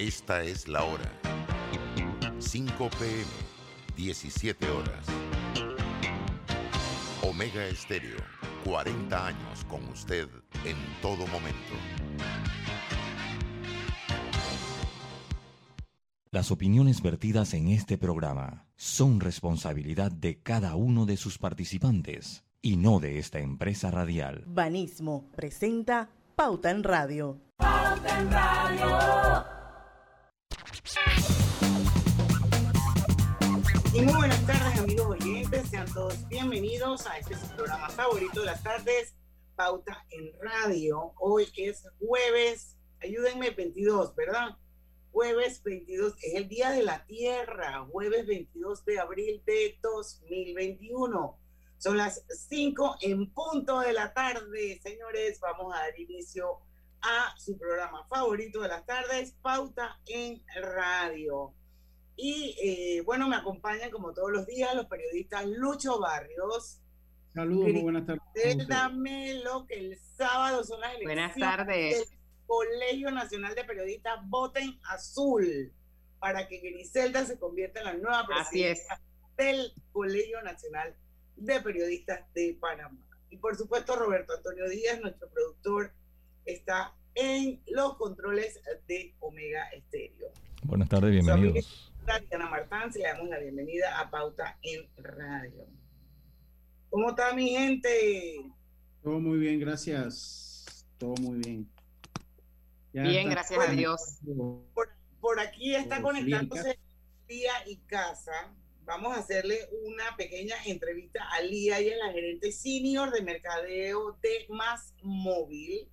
Esta es la hora. 5 pm, 17 horas. Omega Estéreo, 40 años con usted en todo momento. Las opiniones vertidas en este programa son responsabilidad de cada uno de sus participantes y no de esta empresa radial. Banismo presenta Pauta en Radio. Pauta en Radio. Muy buenas tardes amigos oyentes, sean todos bienvenidos a este programa favorito de las tardes, Pauta en Radio. Hoy que es jueves, ayúdenme 22, ¿verdad? Jueves 22 es el Día de la Tierra, jueves 22 de abril de 2021. Son las 5 en punto de la tarde, señores. Vamos a dar inicio a su programa favorito de las tardes, Pauta en Radio. Y eh, bueno, me acompañan como todos los días los periodistas Lucho Barrios. Saludos, muy buenas tardes. Dame lo que el sábado son las elecciones. Buenas tardes Colegio Nacional de Periodistas voten azul para que Griselda se convierta en la nueva presidenta del Colegio Nacional de Periodistas de Panamá. Y por supuesto, Roberto Antonio Díaz, nuestro productor, está en los controles de Omega Estéreo. Buenas tardes, bienvenidos. Diana Martán, le damos la bienvenida a Pauta en Radio. ¿Cómo está mi gente? Todo muy bien, gracias. Todo muy bien. Bien, gracias a Dios. Por, aquí está conectándose Lía y Casa. Vamos a hacerle una pequeña entrevista a Lía, y es la gerente senior de mercadeo de Más Móvil.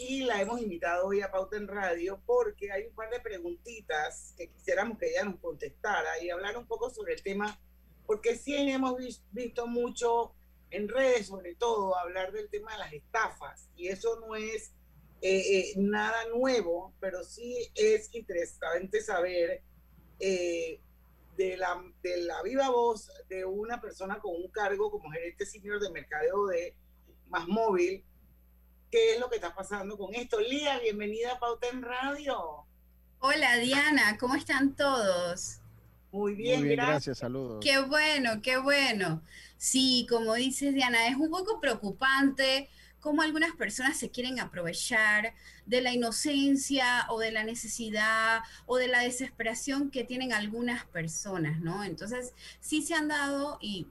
Y la hemos invitado hoy a Pauta en Radio porque hay un par de preguntitas que quisiéramos que ella nos contestara y hablar un poco sobre el tema, porque sí hemos visto mucho en redes, sobre todo, hablar del tema de las estafas. Y eso no es eh, eh, nada nuevo, pero sí es interesante saber eh, de, la, de la viva voz de una persona con un cargo como gerente senior de mercadeo de Más Móvil, qué es lo que está pasando con esto. Lía, bienvenida a Pauta en Radio. Hola Diana, ¿cómo están todos? Muy bien, Muy bien gracias. gracias. saludos. Qué bueno, qué bueno. Sí, como dices Diana, es un poco preocupante cómo algunas personas se quieren aprovechar de la inocencia o de la necesidad o de la desesperación que tienen algunas personas, ¿no? Entonces, sí se han dado y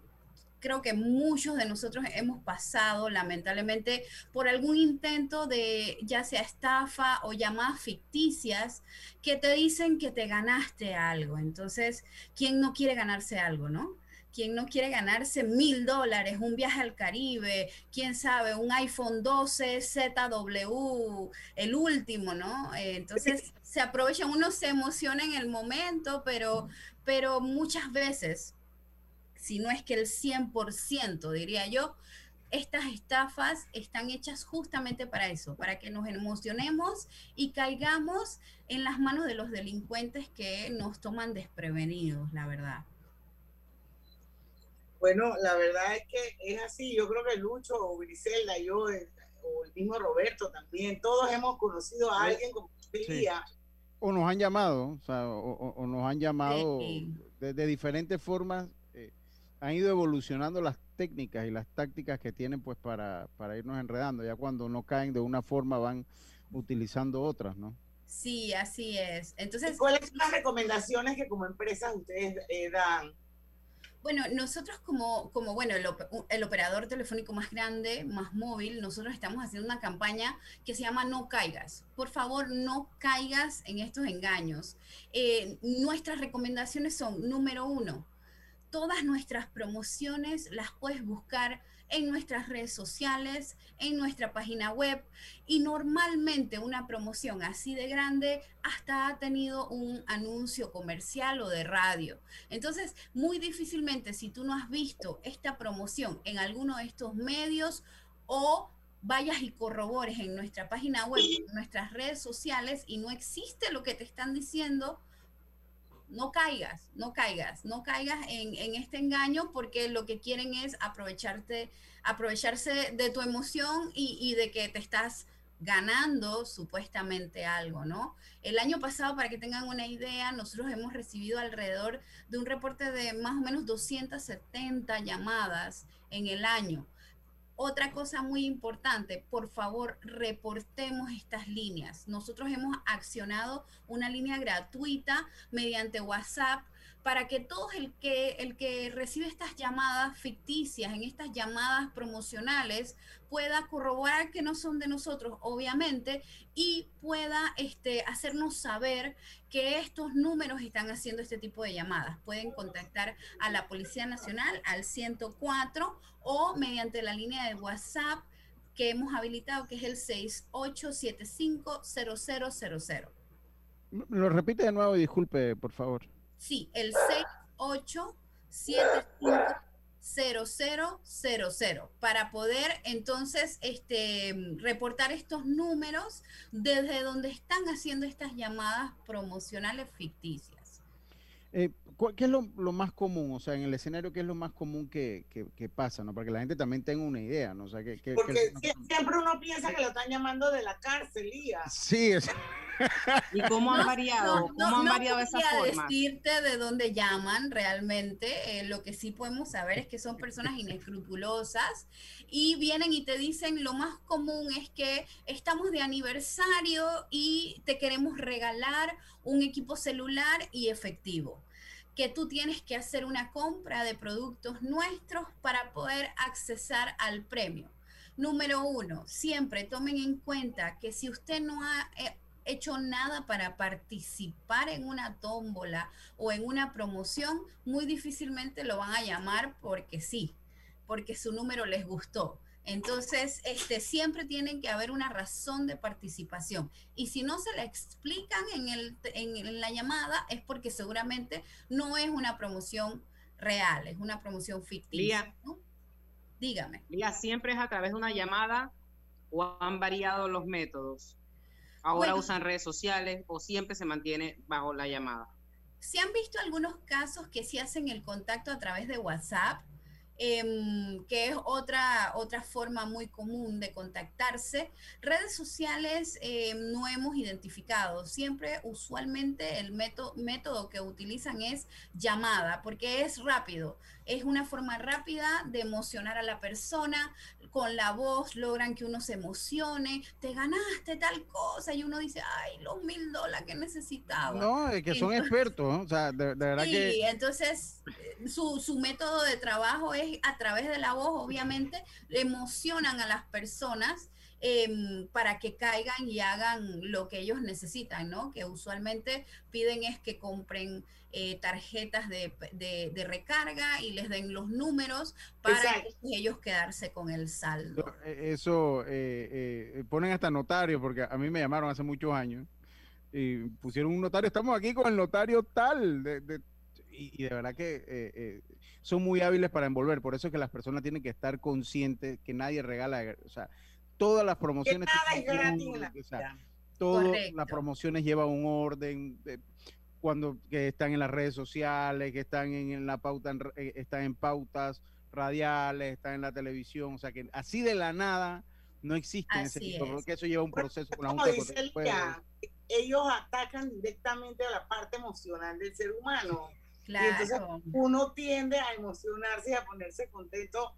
creo que muchos de nosotros hemos pasado lamentablemente por algún intento de ya sea estafa o llamadas ficticias que te dicen que te ganaste algo. Entonces, ¿quién no quiere ganarse algo, no? ¿Quién no quiere ganarse mil dólares, un viaje al Caribe, quién sabe, un iPhone 12 ZW, el último, ¿no? Eh, entonces se aprovechan, uno se emociona en el momento, pero, pero muchas veces, si no es que el 100%, diría yo, estas estafas están hechas justamente para eso, para que nos emocionemos y caigamos en las manos de los delincuentes que nos toman desprevenidos, la verdad. Bueno, la verdad es que es así. Yo creo que Lucho o Griselda, yo eh, o el mismo Roberto también, todos hemos conocido a alguien como usted O nos han llamado, o, sea, o, nos han llamado de, diferentes formas. Han ido evolucionando las técnicas y las tácticas que tienen pues para, para irnos enredando. Ya cuando no caen de una forma van utilizando otras, ¿no? Sí, así es. Entonces, ¿cuáles son las recomendaciones que como empresas ustedes eh, dan? Bueno, nosotros como, como bueno, el, operador telefónico más grande, más móvil, nosotros estamos haciendo una campaña que se llama No caigas. Por favor, no caigas en estos engaños. Eh, nuestras recomendaciones son, número uno, todas nuestras promociones las puedes buscar en nuestras redes sociales, en nuestra página web y normalmente una promoción así de grande hasta ha tenido un anuncio comercial o de radio. Entonces, muy difícilmente si tú no has visto esta promoción en alguno de estos medios o vayas y corrobores en nuestra página web, en nuestras redes sociales y no existe lo que te están diciendo, no caigas, no caigas, no caigas en, este engaño porque lo que quieren es aprovecharte, aprovecharse de tu emoción y, de que te estás ganando supuestamente algo, ¿no? El año pasado, para que tengan una idea, nosotros hemos recibido alrededor de un reporte de más o menos 270 llamadas en el año. Otra cosa muy importante, por favor, reportemos estas líneas. Nosotros hemos accionado una línea gratuita mediante WhatsApp para que todos el que, el que recibe estas llamadas ficticias, en estas llamadas promocionales, pueda corroborar que no son de nosotros, obviamente, y pueda este, hacernos saber que estos números están haciendo este tipo de llamadas. Pueden contactar a la Policía Nacional al 104 o mediante la línea de WhatsApp que hemos habilitado, que es el 68750000. Lo repite de nuevo y disculpe, por favor. Sí, el 68750000 para poder entonces este, reportar estos números desde donde están haciendo estas llamadas promocionales ficticias. Eh, ¿Qué es lo, más común? O sea, en el escenario, ¿qué es lo más común que, pasa? ¿no? Para que la gente también tenga una idea, ¿no? O sea, que, Porque siempre uno piensa que lo están llamando de la cárcel, Sí, es... ¿Y cómo han variado? ¿Cómo han variado esa forma? decirte de dónde llaman realmente. Eh, lo que sí podemos saber es que son personas inescrupulosas y vienen y te dicen lo más común es que estamos de aniversario y te queremos regalar un equipo celular y efectivo que tú tienes que hacer una compra de productos nuestros para poder accesar al premio. Número uno, siempre tomen en cuenta que si usted no ha eh, hecho nada para participar en una tómbola o en una promoción, muy difícilmente lo van a llamar porque sí, porque su número les gustó. Entonces, este, siempre tienen que haber una razón de participación. Y si no se la explican en, el, en, la llamada, es porque seguramente no es una promoción real, es una promoción ficticia. Dígame. Lía, ¿siempre es a través de una llamada o han variado los métodos? Ahora usan redes sociales o siempre se mantiene bajo la llamada. Se han visto algunos casos que sí hacen el contacto a través de WhatsApp, Em, que es otra, otra forma muy común de contactarse. Redes sociales em, no hemos identificado. Siempre, usualmente, el método, método que utilizan es llamada, porque es rápido. Es una forma rápida de emocionar a la persona. Con la voz logran que uno se emocione. Te ganaste tal cosa y uno dice, ay, los mil dólares que necesitaba. No, es que son expertos. O sea, de, verdad sí, entonces eh, su, su método de trabajo es a través de la voz, obviamente, emocionan a las personas em, para que caigan y hagan lo que ellos necesitan, ¿no? Que usualmente piden es que compren eh, tarjetas de, recarga y les den los números para ellos quedarse con el saldo. E, eso eh, ponen hasta notario, porque a mí me llamaron hace muchos años y pusieron un notario, estamos aquí con el notario tal, de, y, de verdad que eh, eh, son muy hábiles para envolver. Por eso es que las personas tienen que estar conscientes que nadie regala, o sea, todas las promociones. todas las promociones llevan un orden. cuando que están en las redes sociales, que están en, la pauta, eh, están en pautas radiales, están en la televisión, o sea que así de la nada no existe ese tipo, porque eso lleva un proceso con la Junta ellos atacan directamente a la parte emocional del ser humano. Claro. entonces uno tiende a emocionarse y a ponerse contento,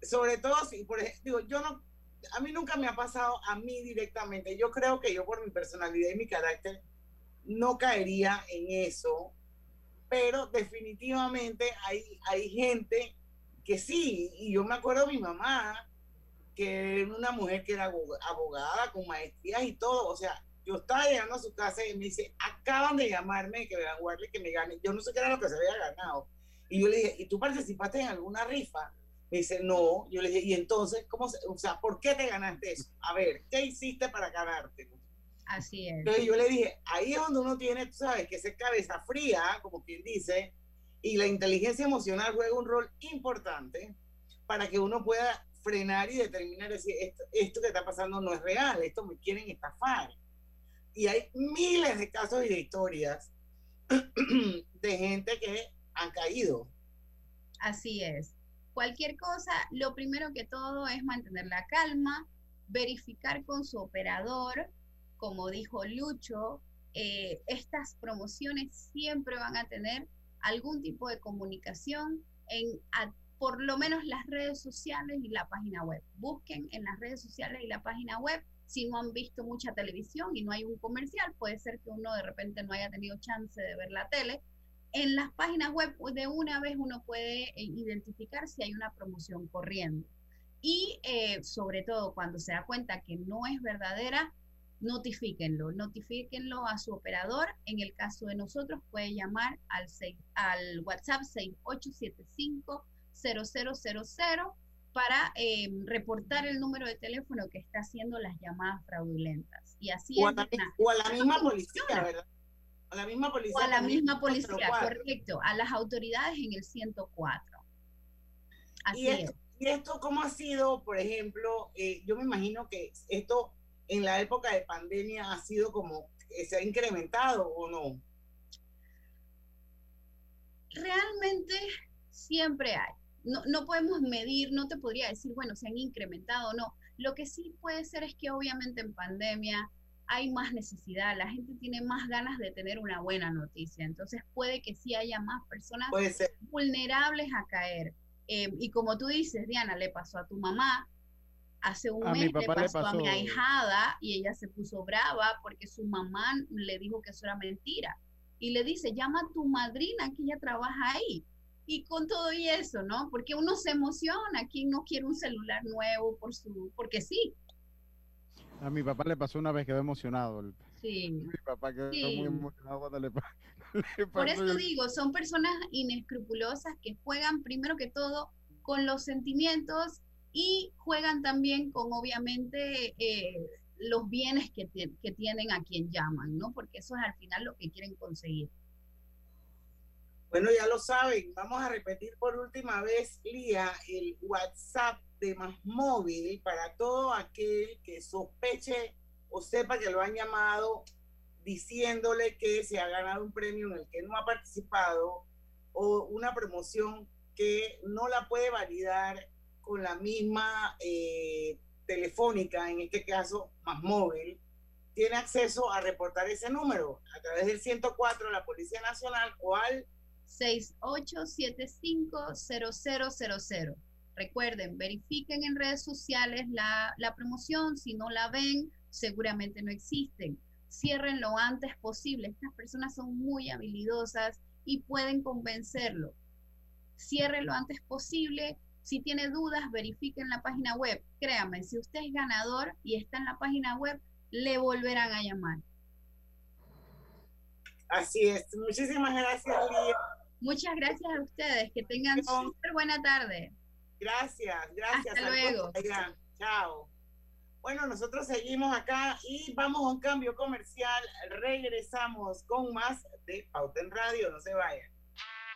sobre todo si, por ejemplo, digo, yo no, a mí nunca me ha pasado a mí directamente. Yo creo que yo por mi personalidad y mi carácter no caería en eso, pero definitivamente hay, hay gente que sí, y yo me acuerdo de mi mamá, que era una mujer que era abogada con maestrías y todo, o sea, yo estaba llegando a su casa y me dice, acaban de llamarme que vean a que me gane. Yo no sé qué era lo que se había ganado. Y yo le dije, ¿y tú participaste en alguna rifa? Me dice, no. Yo le dije, ¿y entonces cómo se, o sea, por qué te ganaste eso? A ver, ¿qué hiciste para ganarte? Así es. Entonces yo le dije, ahí es donde uno tiene, tú sabes, que ser cabeza fría, como quien dice, y la inteligencia emocional juega un rol importante para que uno pueda frenar y determinar, decir, esto, esto que está pasando no es real, esto me quieren estafar y hay miles de casos y de historias de gente que han caído. Así es. Cualquier cosa, lo primero que todo es mantener la calma, verificar con su operador, como dijo Lucho, eh, estas promociones siempre van a tener algún tipo de comunicación en por lo menos las redes sociales y la página web. Busquen en las redes sociales y la página web. Si no han visto mucha televisión y no hay un comercial, puede ser que uno de repente no haya tenido chance de ver la tele. En las páginas web de una vez uno puede eh, identificar si hay una promoción corriendo. Y eh, sobre todo cuando se da cuenta que no es verdadera, notifíquenlo, notifíquenlo a su operador. En el caso de nosotros, puede llamar al, al WhatsApp 6875 0000 para em, reportar el número de teléfono que está haciendo las llamadas fraudulentas. Y así o, a la, misma policía, ¿verdad? A la misma policía. O a la misma policía, correcto. A las autoridades en el 104. Así ¿Y esto, es. ¿Y esto cómo ha sido, por ejemplo, eh, yo me imagino que esto en la época de pandemia ha sido como, eh, se ha incrementado o no? Realmente siempre hay. No, no podemos medir, no te podría decir, bueno, se han incrementado o no. Lo que sí puede ser es que obviamente en pandemia hay más necesidad, la gente tiene más ganas de tener una buena noticia, entonces puede que sí haya más personas vulnerables a caer. Eh, y como tú dices, Diana, le pasó a tu mamá, Hace un mes le pasó, a mi ahijada y ella se puso brava porque su mamá le dijo que eso era mentira. Y le dice, llama a tu madrina que ella trabaja ahí. Y con todo y eso, ¿no? Porque uno se emociona, quien no quiere un celular nuevo por su, porque sí. A mi papá le pasó una vez, quedó emocionado. Sí. Mi papá quedó muy emocionado cuando le, pasó. Por eso digo, son personas inescrupulosas que juegan primero que todo con los sentimientos y juegan también con obviamente eh, los bienes que, que tienen a quien llaman, ¿no? Porque eso es al final lo que quieren conseguir. Bueno, ya lo saben, vamos a repetir por última vez, Lía, el WhatsApp de Más Móvil para todo aquel que sospeche o sepa que lo han llamado diciéndole que se ha ganado un premio en el que no ha participado o una promoción que no la puede validar con la misma eh, telefónica, en este caso más móvil, tiene acceso a reportar ese número a través del 104 la Policía Nacional o al 68750000. Recuerden, verifiquen en redes sociales la, la promoción, si no la ven, seguramente no existen. Cierren lo antes posible. Estas personas son muy habilidosas y pueden convencerlo. Cierren lo antes posible, si tiene dudas, verifique en la página web. Créame, si usted es ganador y está en la página web, le volverán a llamar. Así es. Muchísimas gracias, Lía. Muchas gracias a ustedes. Que tengan súper buena tarde. Gracias, gracias. Hasta luego. Chao. Bueno, nosotros seguimos acá y vamos a un cambio comercial. Regresamos con más de Pauta en Radio. No se vayan.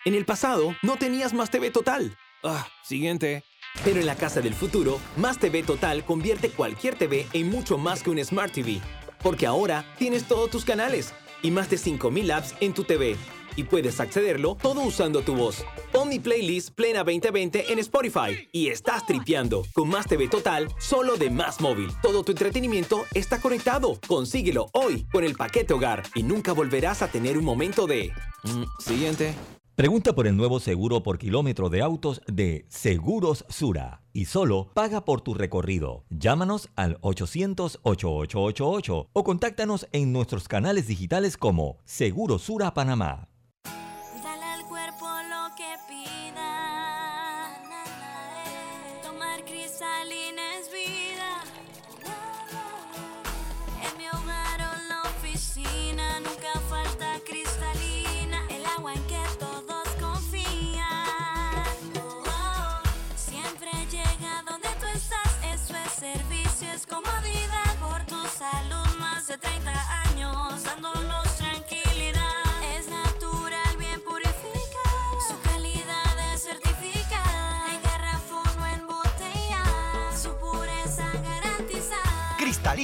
En el pasado, no tenías más TV Total Ah, siguiente. Pero en la casa del futuro, Más TV Total convierte cualquier TV en mucho más que un Smart TV. Porque ahora tienes todos tus canales y más de 5000 apps en tu TV. Y puedes accederlo todo usando tu voz. Pon playlist Plena 2020 en Spotify y estás tripeando con Más TV Total solo de Más Móvil. Todo tu entretenimiento está conectado. Consíguelo hoy con el paquete hogar y nunca volverás a tener un momento de... Mm, siguiente. Pregunta por el nuevo seguro por kilómetro de autos de Seguros Sura y solo paga por tu recorrido. Llámanos al 800-8888 o contáctanos en nuestros canales digitales como Seguro Sura Panamá.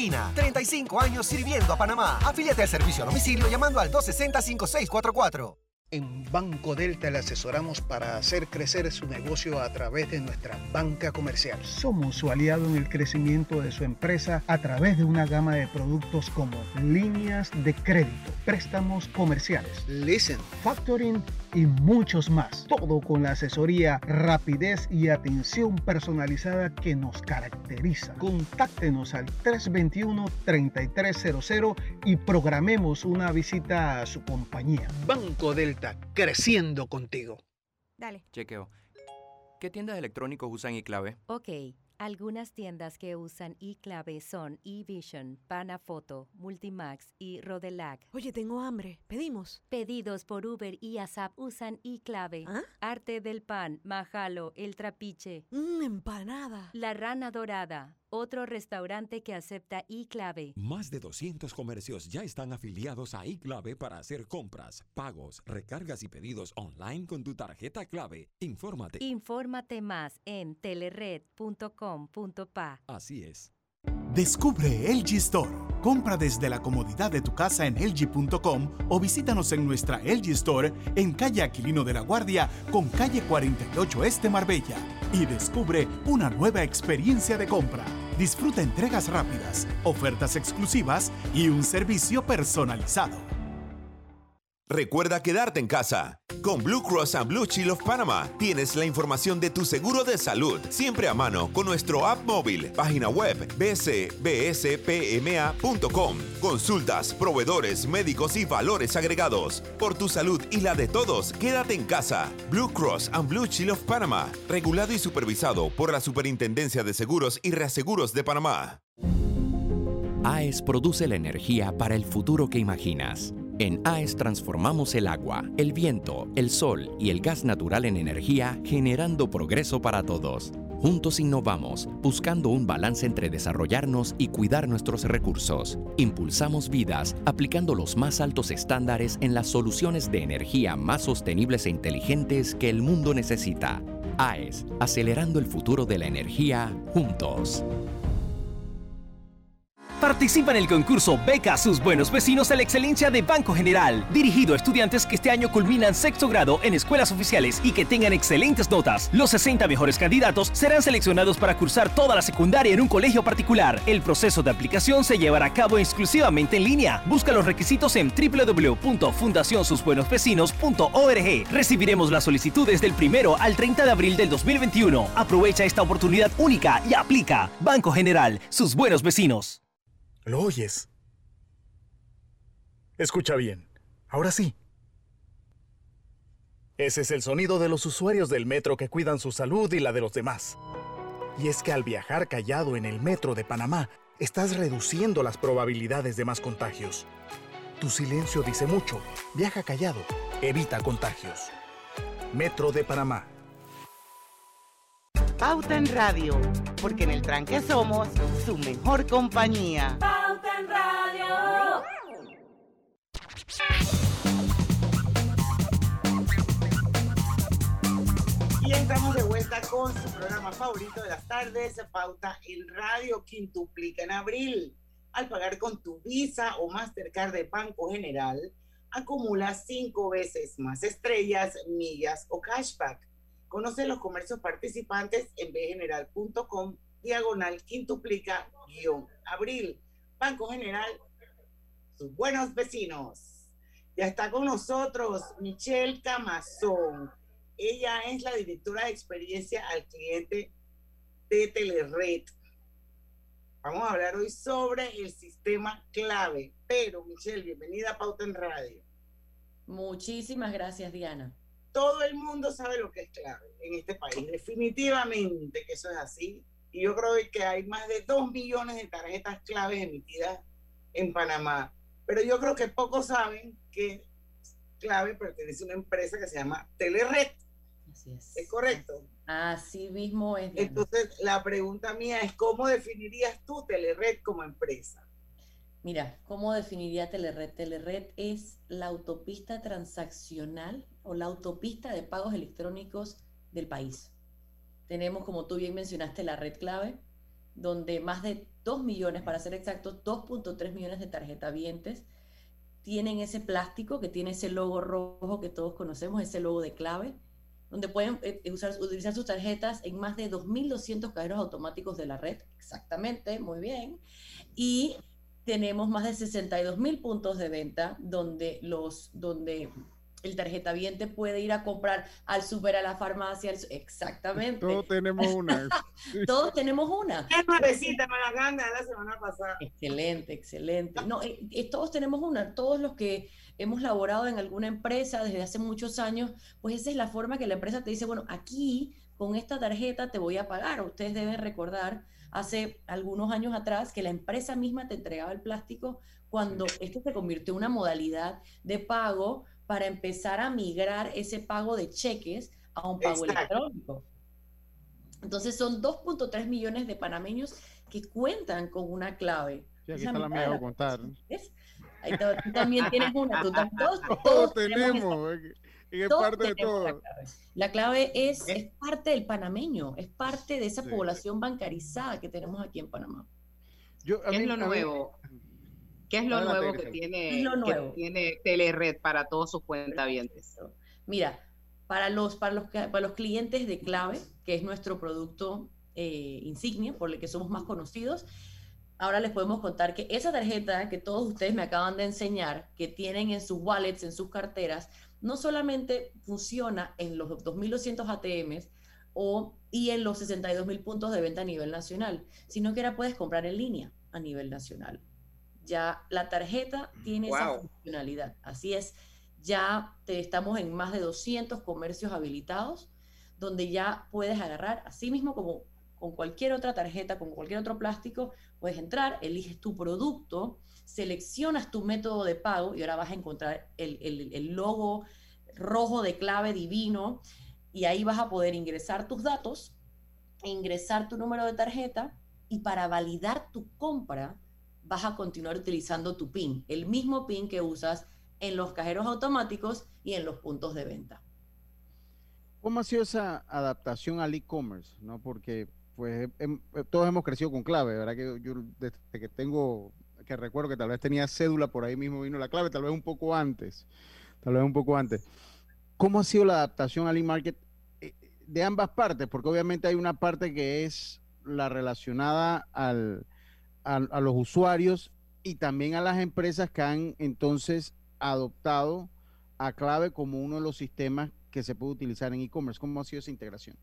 Cristalina, 35 años sirviendo a Panamá. Afíliate al servicio a domicilio llamando al 260-5644. En Banco Delta le asesoramos para hacer crecer su negocio a través de nuestra banca comercial. Somos su aliado en el crecimiento de su empresa a través de una gama de productos como líneas de crédito, préstamos comerciales, leasing, factoring y muchos más. Todo con la asesoría, rapidez y atención personalizada que nos caracteriza. Contáctenos al 321-3300 y programemos una visita a su compañía. Banco Delta, creciendo contigo. Dale. Chequeo. ¿Qué tiendas electrónicos usan iClave? Ok. Algunas tiendas que usan iClave son eVision, Panafoto, Multimax y Rodelac. Oye, tengo hambre. ¿Pedimos? Pedidos por Uber y ASAP usan iClave. ¿Ah? Arte del Pan, Majalo, El Trapiche. Mmm, empanada. La Rana Dorada. Otro restaurante que acepta iClave. Más de 200 comercios ya están afiliados a iClave para hacer compras, pagos, recargas y pedidos online con tu tarjeta clave. Infórmate. Infórmate más en telered.com.pa. Así es. Descubre LG Store. Compra desde la comodidad de tu casa en LG.com o visítanos en nuestra LG Store en calle Aquilino de la Guardia con calle 48 Este Marbella y descubre una nueva experiencia de compra. Disfruta entregas rápidas, ofertas exclusivas y un servicio personalizado. Recuerda quedarte en casa. Con Blue Cross and Blue Shield of Panama tienes la información de tu seguro de salud siempre a mano con nuestro app móvil, página web bcbspma.com. Consultas, proveedores, médicos y valores agregados. Por tu salud y la de todos, quédate en casa. Blue Cross and Blue Shield of Panama, regulado y supervisado por la Superintendencia de Seguros y Reaseguros de Panamá. AES produce la energía para el futuro que imaginas. En AES transformamos el agua, el viento, el sol y el gas natural en energía, generando progreso para todos. Juntos innovamos, buscando un balance entre desarrollarnos y cuidar nuestros recursos. Impulsamos vidas, aplicando los más altos estándares en las soluciones de energía más sostenibles e inteligentes que el mundo necesita. AES, acelerando el futuro de la energía juntos. Participa en el concurso Beca sus buenos vecinos a la excelencia de Banco General, dirigido a estudiantes que este año culminan sexto grado en escuelas oficiales y que tengan excelentes notas. Los 60 mejores candidatos serán seleccionados para cursar toda la secundaria en un colegio particular. El proceso de aplicación se llevará a cabo exclusivamente en línea. Busca los requisitos en www.fundacionsusbuenosvecinos.org. Recibiremos las solicitudes del primero al 30 de abril del 2021. Aprovecha esta oportunidad única y aplica. Banco General, sus buenos vecinos. ¿Lo oyes? Escucha bien. Ahora sí. Ese es el sonido de los usuarios del metro que cuidan su salud y la de los demás. Y es que al viajar callado en el metro de Panamá, estás reduciendo las probabilidades de más contagios. Tu silencio dice mucho. Viaja callado. Evita contagios. Metro de Panamá. Pauta en Radio, porque en el tranque somos su mejor compañía. Pauta en Radio. Y estamos de vuelta con su programa favorito de las tardes, Pauta en Radio, quintuplica en abril. Al pagar con tu Visa o Mastercard de Banco General, acumula cinco veces más estrellas, millas o cashback. Conoce los comercios participantes en bgeneral.com, diagonal quintuplica guion abril. Banco General, sus buenos vecinos. Ya está con nosotros Michelle Camazón. Ella es la directora de experiencia al cliente de Telered. Vamos a hablar hoy sobre el sistema clave. Pero, Michelle, bienvenida a Pauta en Radio. Muchísimas gracias, Diana. Todo el mundo sabe lo que es clave en este país. Definitivamente que eso es así. Y yo creo que hay más de dos millones de tarjetas claves emitidas en Panamá. Pero yo creo que pocos saben que clave pertenece a una empresa que se llama Telered. Así es. ¿Es correcto? Así mismo es. Diana. Entonces, la pregunta mía es, ¿cómo definirías tú Telered como empresa? Mira, ¿cómo definiría Telered? Telered es la autopista transaccional o la autopista de pagos electrónicos del país. Tenemos, como tú bien mencionaste, la red clave, donde más de 2 millones, para ser exactos, 2.3 millones de tarjetavientes tienen ese plástico que tiene ese logo rojo que todos conocemos, ese logo de clave, donde pueden eh, usar, utilizar sus tarjetas en más de 2.200 cajeros automáticos de la red. Exactamente, muy bien. Y tenemos más de 62.000 puntos de venta donde, los, donde el tarjeta viente puede ir a comprar al super, a la farmacia, exactamente. Todos tenemos una. Todos tenemos una. Es nuevecita, me la gana la semana pasada. Excelente, excelente. No, eh, eh, todos tenemos una. Todos los que hemos laborado en alguna empresa desde hace muchos años, pues esa es la forma que la empresa te dice, bueno, aquí con esta tarjeta te voy a pagar. Ustedes deben recordar hace algunos años atrás que la empresa misma te entregaba el plástico cuando esto se convirtió en una modalidad de pago para empezar a migrar ese pago de cheques a un pago electrónico. Entonces son 2.3 millones de panameños que cuentan con una clave. Sí, aquí está la mía, a contar. Ahí también tienes una, tú también, todos, todos, tenemos, es parte de todo. La clave, la clave es, es, parte del panameño, es parte de esa sí. población bancarizada que tenemos aquí en Panamá. Yo, ¿Qué mí, es lo nuevo? ¿Qué es lo nuevo que tiene, lo nuevo? que tiene Telered para todos sus cuentavientes? Mira, para los, para, los, para los clientes de clave, que es nuestro producto eh, insignia, por el que somos más conocidos, ahora les podemos contar que esa tarjeta que todos ustedes me acaban de enseñar, que tienen en sus wallets, en sus carteras, no solamente funciona en los 2.200 ATMs o, y en los 62.000 puntos de venta a nivel nacional, sino que ahora puedes comprar en línea a nivel nacional ya la tarjeta tiene wow. esa funcionalidad. Así es, ya te, estamos en más de 200 comercios habilitados donde ya puedes agarrar, así mismo como con cualquier otra tarjeta, con cualquier otro plástico, puedes entrar, eliges tu producto, seleccionas tu método de pago y ahora vas a encontrar el, el, logo rojo de clave divino y ahí vas a poder ingresar tus datos, ingresar tu número de tarjeta y para validar tu compra, vas a continuar utilizando tu PIN, el mismo PIN que usas en los cajeros automáticos y en los puntos de venta. ¿Cómo ha sido esa adaptación al e-commerce? ¿no? Porque pues hem, todos hemos crecido con clave, ¿verdad? Que yo desde que tengo, que recuerdo que tal vez tenía cédula, por ahí mismo vino la clave, tal vez un poco antes, tal vez un poco antes. ¿Cómo ha sido la adaptación al e-market eh, de ambas partes? Porque obviamente hay una parte que es la relacionada al, a, los usuarios y también a las empresas que han entonces adoptado a clave como uno de los sistemas que se puede utilizar en e-commerce. ¿Cómo ha sido esa integración?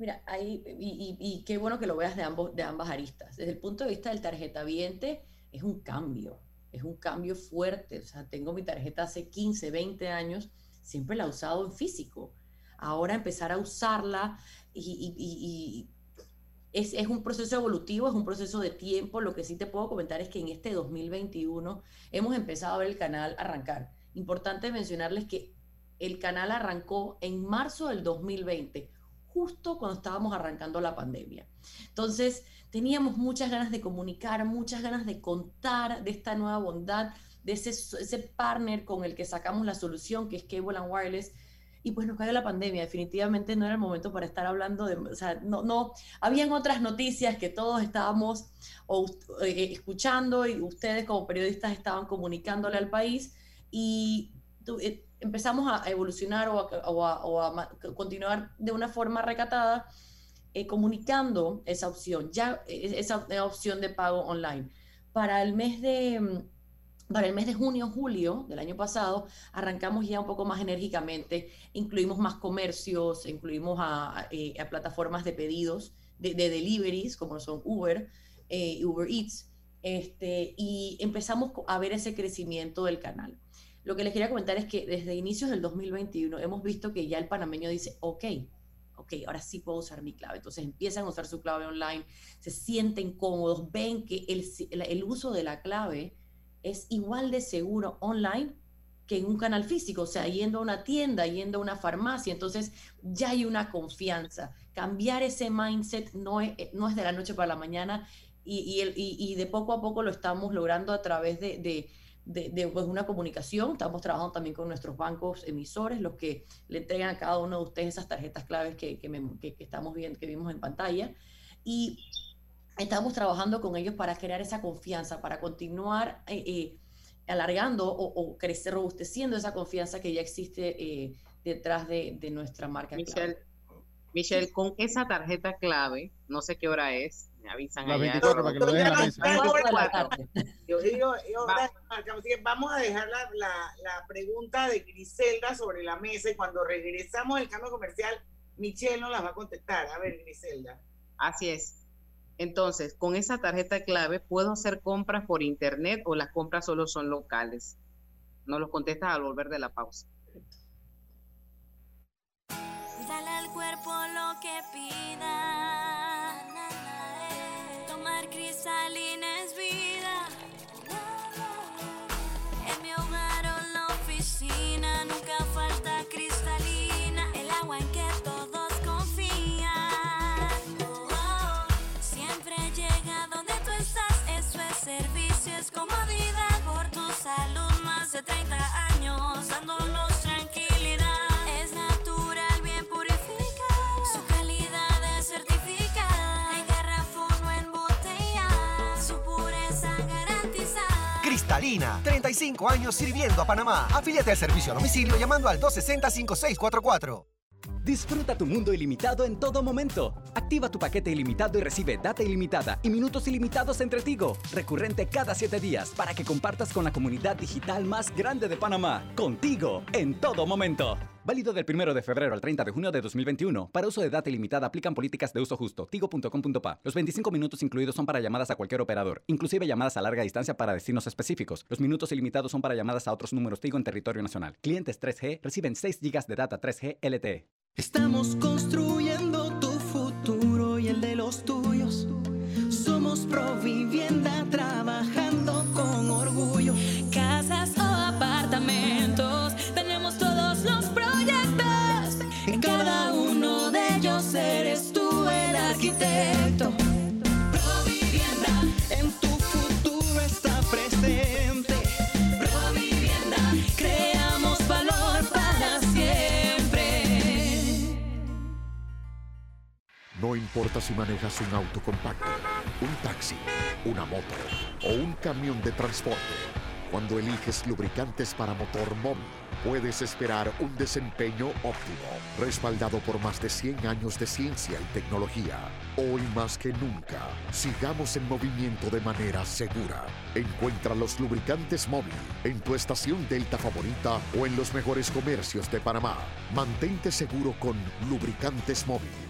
Mira, ahí, y, y, y, qué bueno que lo veas de, ambos, de ambas aristas. Desde el punto de vista del tarjeta viente, es un cambio, es un cambio fuerte. O sea, tengo mi tarjeta hace 15, 20 años, siempre la he usado en físico. Ahora empezar a usarla y, y es, es, un proceso evolutivo, es un proceso de tiempo. Lo que sí te puedo comentar es que en este 2021 hemos empezado a ver el canal arrancar. Importante mencionarles que el canal arrancó en marzo del 2020, justo cuando estábamos arrancando la pandemia. Entonces, teníamos muchas ganas de comunicar, muchas ganas de contar de esta nueva bondad, de ese, ese partner con el que sacamos la solución, que es Cable and Wireless, y pues nos cayó la pandemia. Definitivamente no era el momento para estar hablando de, o sea, no, no, habían otras noticias que todos estábamos o, eh, escuchando y ustedes como periodistas estaban comunicándole al país y eh, empezamos a evolucionar o a, o, a, o a, continuar de una forma recatada eh, comunicando esa opción, ya eh, esa opción de pago online. Para el mes de para el mes de junio, julio del año pasado, arrancamos ya un poco más enérgicamente, incluimos más comercios, incluimos a, eh, a plataformas de pedidos, de, de, deliveries, como son Uber, eh, Uber Eats, este, y empezamos a ver ese crecimiento del canal. Lo que les quería comentar es que desde inicios del 2021 hemos visto que ya el panameño dice, ok, ok, ahora sí puedo usar mi clave. Entonces empiezan a usar su clave online, se sienten cómodos, ven que el, uso de la clave es igual de seguro online que en un canal físico, o sea, yendo a una tienda, yendo a una farmacia, entonces ya hay una confianza. Cambiar ese mindset no es, es de la noche para la mañana y, de poco a poco lo estamos logrando a través de, de, de pues una comunicación. Estamos trabajando también con nuestros bancos emisores, los que le entregan a cada uno de ustedes esas tarjetas claves que, que, me, que, que estamos viendo, que vimos en pantalla. Y estamos trabajando con ellos para crear esa confianza, para continuar eh, eh, alargando o, crecer, robusteciendo esa confianza que ya existe eh, detrás de, nuestra marca. Michelle, Michelle, con esa tarjeta clave, no sé qué hora es, me avisan la 24 para que lo dejen la mesa. Yo digo, vamos a dejar la, la, pregunta de Griselda sobre la mesa y cuando regresamos del cambio comercial, Michelle nos las va a contestar. A ver, Griselda. Así es. Entonces, con esa tarjeta clave puedo hacer compras por internet o las compras solo son locales. No los contestas al volver de la pausa. Dale al cuerpo lo que pida. Cristalina es vida. En mi hogar o la oficina nunca falta cristalina, el agua en que todos servicio es comodidad por tu salud. Más de 30 años dándonos 25 años sirviendo a Panamá. Afíliate al servicio a domicilio llamando al 260-5644. Disfruta tu mundo ilimitado en todo momento. Activa tu paquete ilimitado y recibe data ilimitada y minutos ilimitados entre Tigo, recurrente cada 7 días para que compartas con la comunidad digital más grande de Panamá. Contigo, en todo momento. Válido del 1 de febrero al 30 de junio de 2021. Para uso de data ilimitada aplican políticas de uso justo. Tigo.com.pa. Los 25 minutos incluidos son para llamadas a cualquier operador, inclusive llamadas a larga distancia para destinos específicos. Los minutos ilimitados son para llamadas a otros números Tigo en territorio nacional. Clientes 3G reciben 6 GB de data 3G LTE. Estamos construyendo tu futuro y el de los tuyos. Somos Provivienda trabajando con orgullo. No importa si manejas un auto compacto, un taxi, una moto o un camión de transporte. Cuando eliges lubricantes para motor móvil, puedes esperar un desempeño óptimo, respaldado por más de 100 años de ciencia y tecnología. Hoy más que nunca, sigamos en movimiento de manera segura. Encuentra los lubricantes móvil en tu estación Delta favorita o en los mejores comercios de Panamá. Mantente seguro con lubricantes móvil.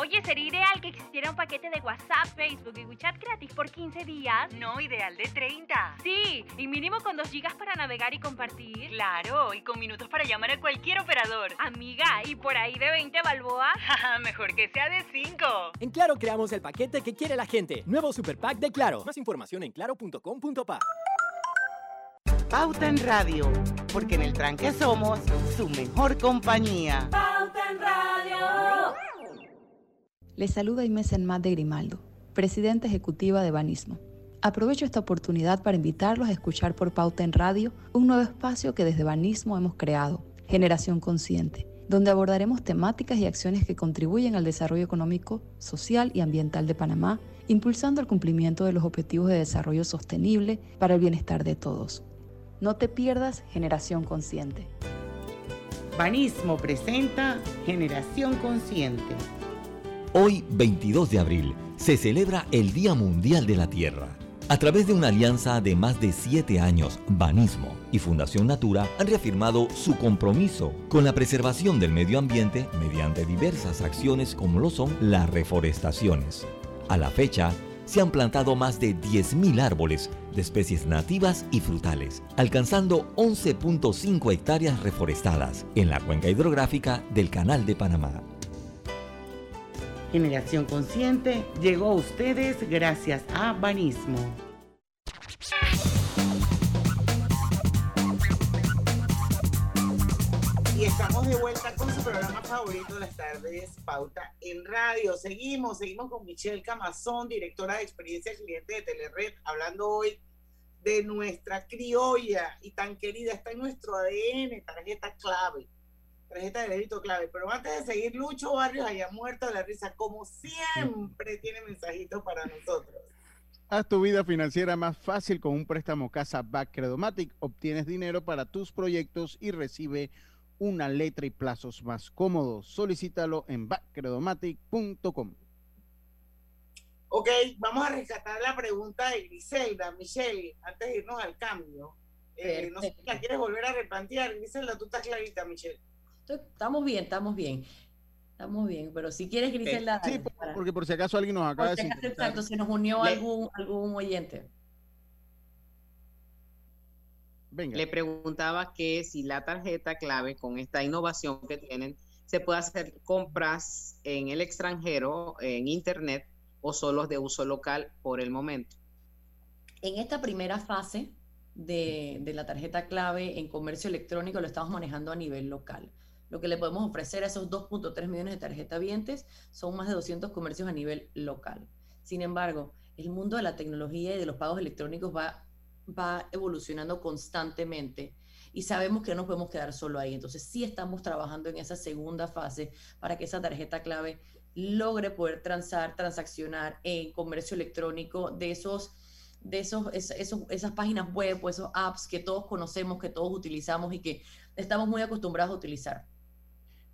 Oye, sería ideal que existiera un paquete de WhatsApp, Facebook y WeChat gratis por 15 días. No, ideal de 30. Sí, y mínimo con 2 gigas para navegar y compartir. Claro, y con minutos para llamar a cualquier operador. Amiga, ¿y por ahí de 20 balboa? Mejor que sea de 5. En Claro creamos el paquete que quiere la gente. Nuevo Super Pack de Claro. Más información en claro.com.pa. Pauta en Radio, porque en el tranque somos su mejor compañía. Pauta en Radio. Les saluda Inés Enmat de Grimaldo, presidenta ejecutiva de Banismo. Aprovecho esta oportunidad para invitarlos a escuchar por Pauta en Radio un nuevo espacio que desde Banismo hemos creado, Generación Consciente, donde abordaremos temáticas y acciones que contribuyen al desarrollo económico, social y ambiental de Panamá, impulsando el cumplimiento de los objetivos de desarrollo sostenible para el bienestar de todos. No te pierdas Generación Consciente. Banismo presenta Generación Consciente. Hoy, 22 de abril, se celebra el Día Mundial de la Tierra. A través de una alianza de más de siete años, Banismo y Fundación Natura han reafirmado su compromiso con la preservación del medio ambiente mediante diversas acciones como lo son las reforestaciones. A la fecha, se han plantado más de 10.000 árboles de especies nativas y frutales, alcanzando 11.5 hectáreas reforestadas en la cuenca hidrográfica del Canal de Panamá. Generación Consciente llegó a ustedes gracias a Banismo. Y estamos de vuelta con su programa favorito de las tardes, Pauta en Radio. Seguimos, seguimos con Michelle Camazón, directora de experiencia cliente de Telered, hablando hoy de nuestra criolla y tan querida, está en nuestro ADN, tarjeta clave, tarjeta de débito clave. Pero antes de seguir, Lucho Barrios haya muerto de la risa, como siempre, tiene mensajitos para nosotros. Haz tu vida financiera más fácil con un préstamo Casa Back Credomatic. Obtienes dinero para tus proyectos y recibe una letra y plazos más cómodos. Solicítalo en backcredomatic.com. Ok, vamos a rescatar la pregunta de Griselda. Michelle, antes de irnos al cambio, eh, no sé si la quieres volver a replantear. Griselda, tú estás clarita, Michelle. Estamos bien, estamos bien. Estamos bien, pero si quieres, Griselda. Sí, porque por si acaso alguien nos acaba de decir. Exacto, se nos unió algún, algún oyente. Le preguntaba que si la tarjeta clave con esta innovación que tienen se puede hacer compras en el extranjero, en internet o solo de uso local por el momento. En esta primera fase de, de la tarjeta clave en comercio electrónico lo estamos manejando a nivel local. Lo que le podemos ofrecer a esos 2.3 millones de tarjetas vientes son más de 200 comercios a nivel local. Sin embargo, el mundo de la tecnología y de los pagos electrónicos va va evolucionando constantemente y sabemos que no nos podemos quedar solo ahí. Entonces sí estamos trabajando en esa segunda fase para que esa tarjeta clave logre poder transar, transaccionar en comercio electrónico de esos de esos, esos, esas páginas web o esos apps que todos conocemos, que todos utilizamos y que estamos muy acostumbrados a utilizar.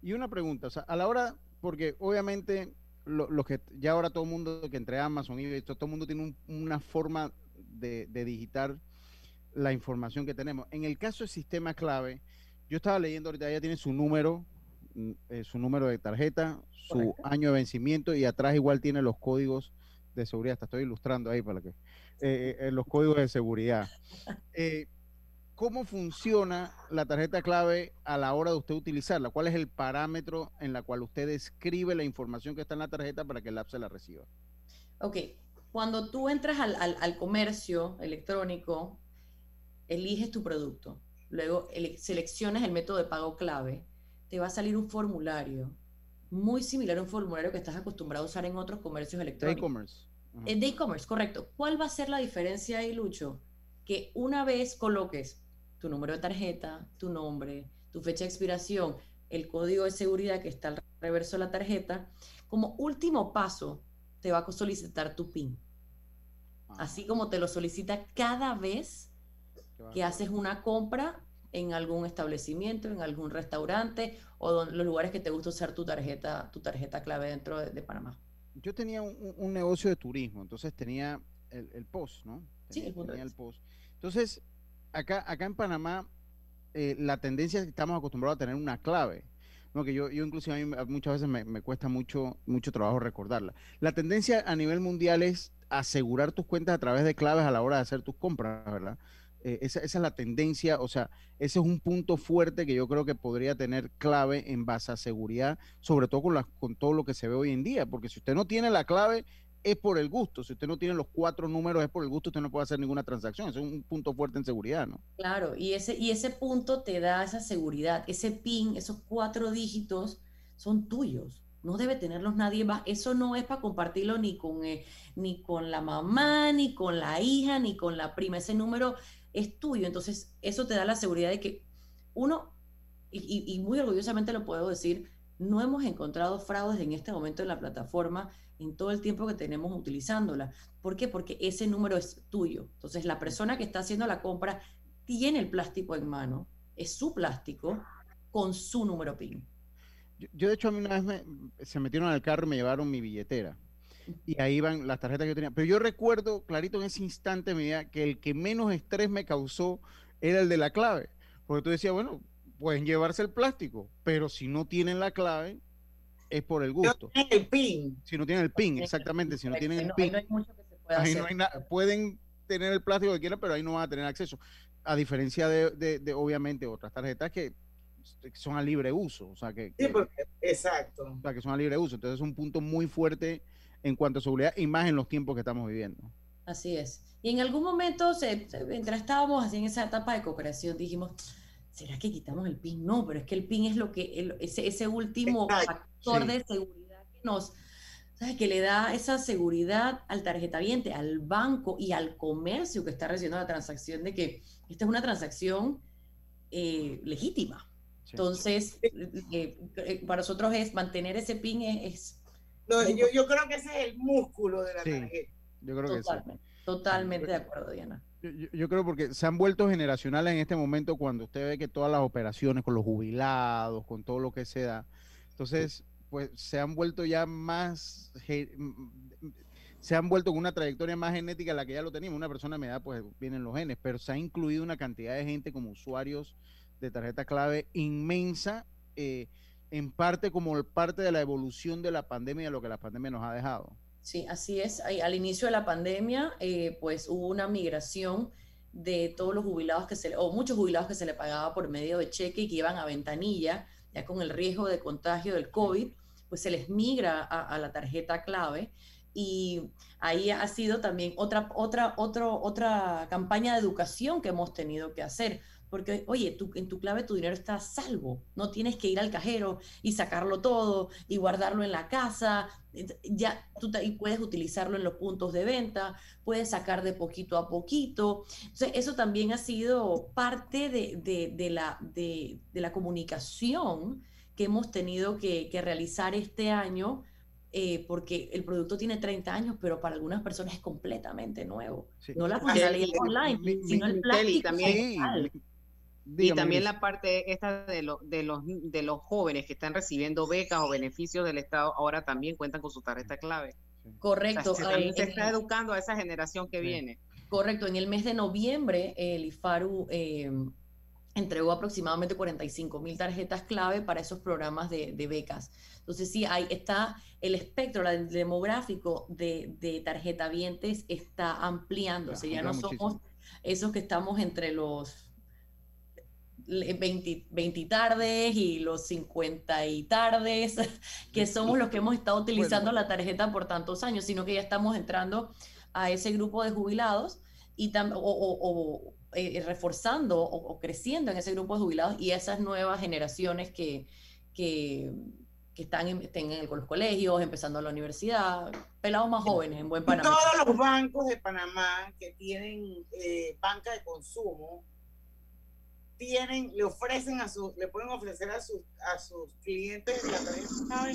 Y una pregunta, o sea, a la hora, porque obviamente lo, que ya ahora todo el mundo que entre Amazon y todo el mundo tiene una forma de, digitar la información que tenemos. En el caso del sistema clave, yo estaba leyendo ahorita, ella tiene su número, mm, eh, su número de tarjeta, su año de vencimiento y atrás igual tiene los códigos de seguridad. Hasta estoy ilustrando ahí para que eh, eh, los códigos de seguridad. ¿Cómo funciona la tarjeta clave a la hora de usted utilizarla? ¿Cuál es el parámetro en la cual usted escribe la información que está en la tarjeta para que el app se la reciba? Ok, cuando tú entras al, comercio electrónico, eliges tu producto, luego seleccionas el método de pago clave, te va a salir un formulario muy similar a un formulario que estás acostumbrado a usar en otros comercios electrónicos. De e-commerce. Eh, de e-commerce, correcto. ¿Cuál va a ser la diferencia ahí, Lucho? Que una vez coloques tu número de tarjeta, tu nombre, tu fecha de expiración, el código de seguridad que está al reverso de la tarjeta, como último paso te va a solicitar tu PIN así como te lo solicita cada vez que haces una compra en algún establecimiento, en algún restaurante o los lugares que te gusta usar tu tarjeta, tu tarjeta clave dentro de, Panamá. Yo tenía un, negocio de turismo, entonces tenía el, POS, ¿no? sí, el, tenía el POS. Entonces, acá, acá en Panamá, eh, la tendencia es que estamos acostumbrados a tener una clave. No, que yo, yo inclusive a mí muchas veces me, cuesta mucho, mucho trabajo recordarla. La tendencia a nivel mundial es asegurar tus cuentas a través de claves a la hora de hacer tus compras, ¿verdad? Eh, esa, es la tendencia, o sea, ese es un punto fuerte que yo creo que podría tener clave en base a seguridad, sobre todo con, con todo lo que se ve hoy en día, porque si usted no tiene la clave, es por el gusto. Si usted no tiene los cuatro números, es por el gusto, usted no puede hacer ninguna transacción. Es un punto fuerte en seguridad, ¿no? Claro, y ese, y ese punto te da esa seguridad. Ese PIN, esos cuatro dígitos, son tuyos no debe tenerlos nadie más. Eso no es para compartirlo ni con, eh, ni con la mamá, ni con la hija, ni con la prima. Ese número es tuyo. Entonces, eso te da la seguridad de que uno, y, muy orgullosamente lo puedo decir, no hemos encontrado fraudes en este momento en la plataforma en todo el tiempo que tenemos utilizándola. ¿Por qué? Porque ese número es tuyo. Entonces, la persona que está haciendo la compra tiene el plástico en mano, es su plástico con su número PIN. Yo, de hecho, a mí una vez se metieron al carro y me llevaron mi billetera. Y ahí van las tarjetas que yo tenía. Pero yo recuerdo clarito en ese instante mi vida que el que menos estrés me causó era el de la clave. Porque tú decías, bueno, pueden llevarse el plástico, pero si no tienen la clave, es por el gusto. Si no tienen el PIN. Si no tienen el PIN, exactamente. Si no tienen el PIN. ahí no hay nada. Pueden tener el plástico que quieran, pero ahí no van a tener acceso. A diferencia de, de, obviamente, otras tarjetas que son a libre uso. O sea, que, exacto. O sea, que son a libre uso. Entonces es un punto muy fuerte en cuanto a seguridad y más en los tiempos que estamos viviendo. Así es. Y en algún momento, se, mientras estábamos así en esa etapa de cooperación, dijimos, ¿será que quitamos el PIN? No, pero es que el PIN es lo que, ese, ese último factor de seguridad que nos, que le da esa seguridad al tarjetaviente, al banco y al comercio que está recibiendo la transacción de que esta es una transacción eh, legítima. Entonces, eh, eh, para nosotros es mantener ese PIN es... yo, yo, creo que ese es el músculo de la tarjeta. Yo creo totalmente, que sí. Totalmente de acuerdo, Diana. Yo, creo porque se han vuelto generacionales en este momento cuando usted ve que todas las operaciones con los jubilados, con todo lo que se da, entonces, pues se han vuelto ya más, se han vuelto con una trayectoria más genética a la que ya lo teníamos. Una persona de edad, pues vienen los genes, pero se ha incluido una cantidad de gente como usuarios de tarjeta clave inmensa, eh, en parte como parte de la evolución de la pandemia, de lo que la pandemia nos ha dejado. Sí, así es. Al inicio de la pandemia, eh, pues hubo una migración de todos los jubilados que se o muchos jubilados que se le pagaba por medio de cheque y que iban a ventanilla, ya con el riesgo de contagio del COVID, pues se les migra a, la tarjeta clave. Y ahí ha sido también otra, otra, otra campaña de educación que hemos tenido que hacer porque, oye, en tu clave tu dinero está salvo. No tienes que ir al cajero y sacarlo todo y guardarlo en la casa. Ya tú y puedes utilizarlo en los puntos de venta, puedes sacar de poquito a poquito. Entonces, eso también ha sido parte de, la, de, la comunicación que hemos tenido que, realizar este año. Eh, porque el producto tiene 30 años, pero para algunas personas es completamente nuevo. No la funcionalidad online, sino el plástico. También, y también la parte esta de, de, los, de los jóvenes que están recibiendo becas o beneficios del Estado ahora también cuentan con su tarjeta clave. Correcto. se, está educando a esa generación que viene. Correcto. En el mes de noviembre, el IFARU eh, entregó aproximadamente 45 mil tarjetas clave para esos programas de, becas. Entonces, sí, ahí está el espectro el demográfico de, de tarjetavientes está ampliándose. Ya no somos esos que estamos entre los 20, tardes y los 50 y tardes, que somos los que hemos estado utilizando la tarjeta por tantos años, sino que ya estamos entrando a ese grupo de jubilados y o, eh, reforzando o, creciendo en ese grupo de jubilados y esas nuevas generaciones que, que, están en, los colegios, empezando la universidad, pelados más jóvenes en buen Panamá. Todos los bancos de Panamá que tienen eh, banca de consumo tienen, le ofrecen a sus, le pueden ofrecer a sus, a sus clientes la tarjeta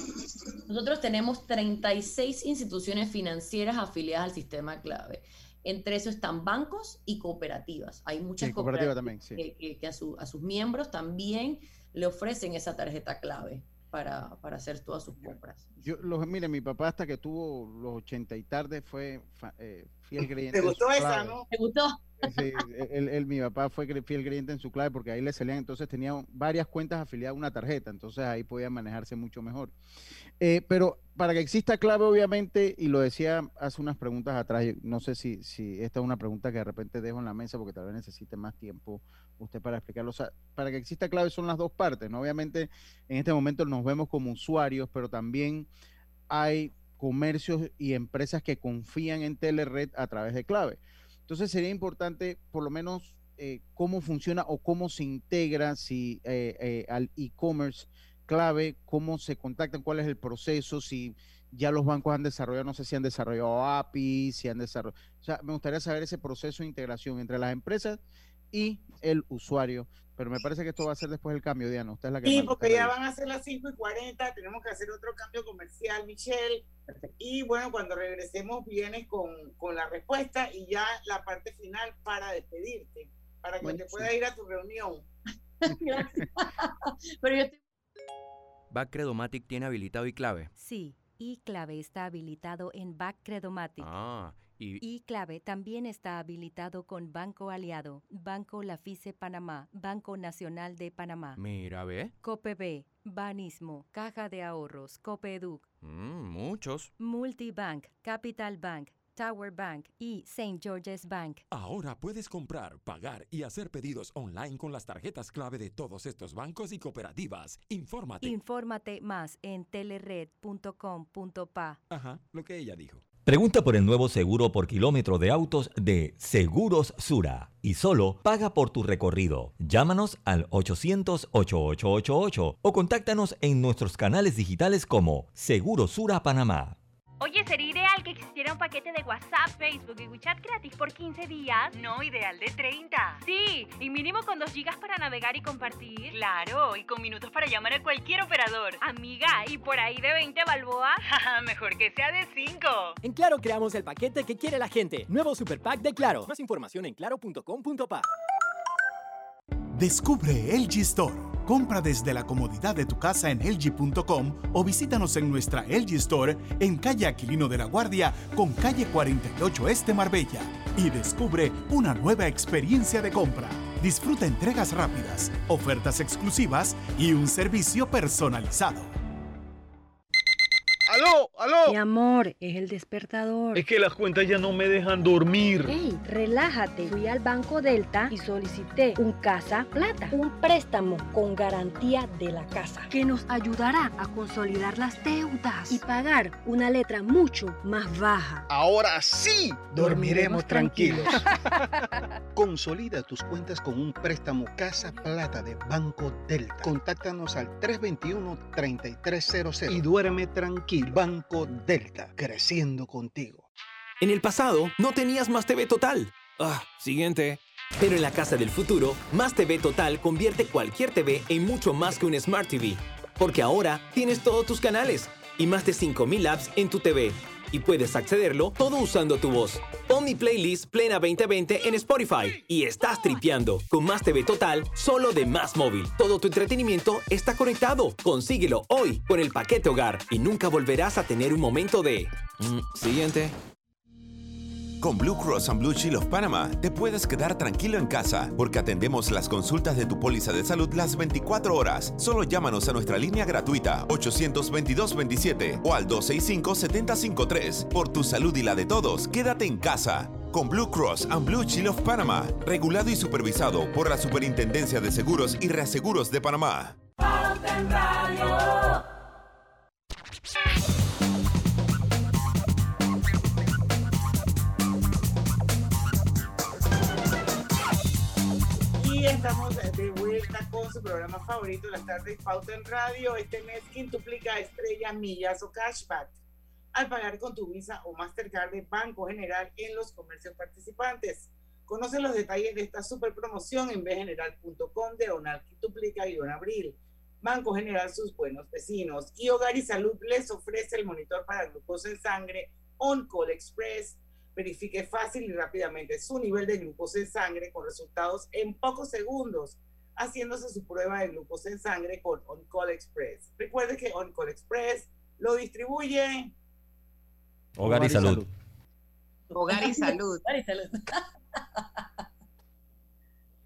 Nosotros tenemos 36 instituciones financieras afiliadas al sistema clave. Entre eso están bancos y cooperativas. Hay muchas cooperativas, también, que, a, a, sus miembros también le ofrecen esa tarjeta clave para, para hacer todas sus compras. Yo, los, mire, mi papá hasta que tuvo los 80 y tarde fue eh, fiel creyente. ¿Te gustó esa, no? ¿Te gustó? Sí, él, mi papá fue fiel creyente en su clave porque ahí le salían, entonces tenía varias cuentas afiliadas a una tarjeta, entonces ahí podía manejarse mucho mejor. Eh, pero para que exista clave, obviamente, y lo decía hace unas preguntas atrás, no sé si, si esta es una pregunta que de repente dejo en la mesa porque tal vez necesite más tiempo usted para explicarlo. O sea, para que exista clave son las dos partes, ¿no? Obviamente, en este momento nos vemos como usuarios, pero también hay comercios y empresas que confían en Telered a través de clave. Entonces sería importante por lo menos eh, cómo funciona o cómo se integra si eh, eh, al e-commerce clave, cómo se contactan, cuál es el proceso, si ya los bancos han desarrollado, no sé si han desarrollado API, si han desarrollado, o sea, me gustaría saber ese proceso de integración entre las empresas y el usuario. Pero me parece que esto va a ser después del cambio, Diana. Usted es la que sí, porque ya van a ser las 5 y 40, tenemos que hacer otro cambio comercial, Michelle. Y bueno, cuando regresemos vienes con, con, la respuesta y ya la parte final para despedirte, para que te puedas ir a tu reunión. Gracias. Pero yo estoy... ¿Backcredomatic tiene habilitado y clave? Sí, y clave está habilitado en Backcredomatic. Ah, y... clave también está habilitado con Banco Aliado, Banco Lafice Panamá, Banco Nacional de Panamá. Mira, ve. COPB, Banismo, Caja de Ahorros, Copeduc. Mm, muchos. Multibank, Capital Bank, Tower Bank y St. George's Bank. Ahora puedes comprar, pagar y hacer pedidos online con las tarjetas clave de todos estos bancos y cooperativas. Infórmate. Infórmate más en telered.com.pa. Ajá, lo que ella dijo. Pregunta por el nuevo seguro por kilómetro de autos de Seguros Sura y solo paga por tu recorrido. Llámanos al 800-8888 o contáctanos en nuestros canales digitales como Seguros Sura Panamá. Oye, sería ideal que existiera un paquete de WhatsApp, Facebook y WeChat gratis por 15 días. No, ideal de 30. Sí, y mínimo con 2 gigas para navegar y compartir. Claro, y con minutos para llamar a cualquier operador. Amiga, ¿y por ahí de 20 balboas? Mejor que sea de 5. En Claro creamos el paquete que quiere la gente. Nuevo Super Pack de Claro. Más información en claro.com.pa. Descubre LG Store. Compra desde la comodidad de tu casa en LG.com o visítanos en nuestra LG Store en calle Aquilino de la Guardia con calle 48 Este Marbella y descubre una nueva experiencia de compra. Disfruta entregas rápidas, ofertas exclusivas y un servicio personalizado. ¡Aló! Mi amor, es el despertador. Es que las cuentas ya no me dejan dormir. Ey, relájate. Fui al Banco Delta y solicité un Casa Plata, un préstamo con garantía de la casa, que nos ayudará a consolidar las deudas y pagar una letra mucho más baja. Ahora sí, dormiremos tranquilos. Consolida tus cuentas con un préstamo Casa Plata de Banco Delta. Contáctanos al 321-3300 y duerme tranquilo. Delta, creciendo contigo. En el pasado, no tenías Más TV Total. Ah, siguiente. Pero en la casa del futuro, Más TV Total convierte cualquier TV en mucho más que un Smart TV. Porque ahora tienes todos tus canales y más de 5000 apps en tu TV. Y puedes accederlo todo usando tu voz. Pon mi playlist Plena 2020 en Spotify y estás tripeando con Más TV Total solo de Más Móvil. Todo tu entretenimiento está conectado. Consíguelo hoy con el paquete hogar y nunca volverás a tener un momento de... Mm, siguiente. Con Blue Cross and Blue Shield of Panama te puedes quedar tranquilo en casa porque atendemos las consultas de tu póliza de salud las 24 horas. Solo llámanos a nuestra línea gratuita 822-27 o al 265-753. Por tu salud y la de todos, quédate en casa. Con Blue Cross and Blue Shield of Panama, regulado y supervisado por la Superintendencia de Seguros y Reaseguros de Panamá. Estamos de vuelta con su programa favorito las tardes, Pauta en Radio. Este mes quintuplica estrellas, millas o cashback al pagar con tu Visa o Mastercard de Banco General en los comercios participantes. Conoce los detalles de esta super promoción en bgeneral.com de Onal Quintuplica y Don Abril. Banco General, sus buenos vecinos. Y Hogar y Salud les ofrece el monitor para glucosa en sangre On Call Express verifique fácil y rápidamente su nivel de glucosa en sangre con resultados en pocos segundos, haciéndose su prueba de glucosa en sangre con OnCall Express. Recuerde que OnCall Express lo distribuye Hogar y salud. Hogar y salud. Hogar y salud.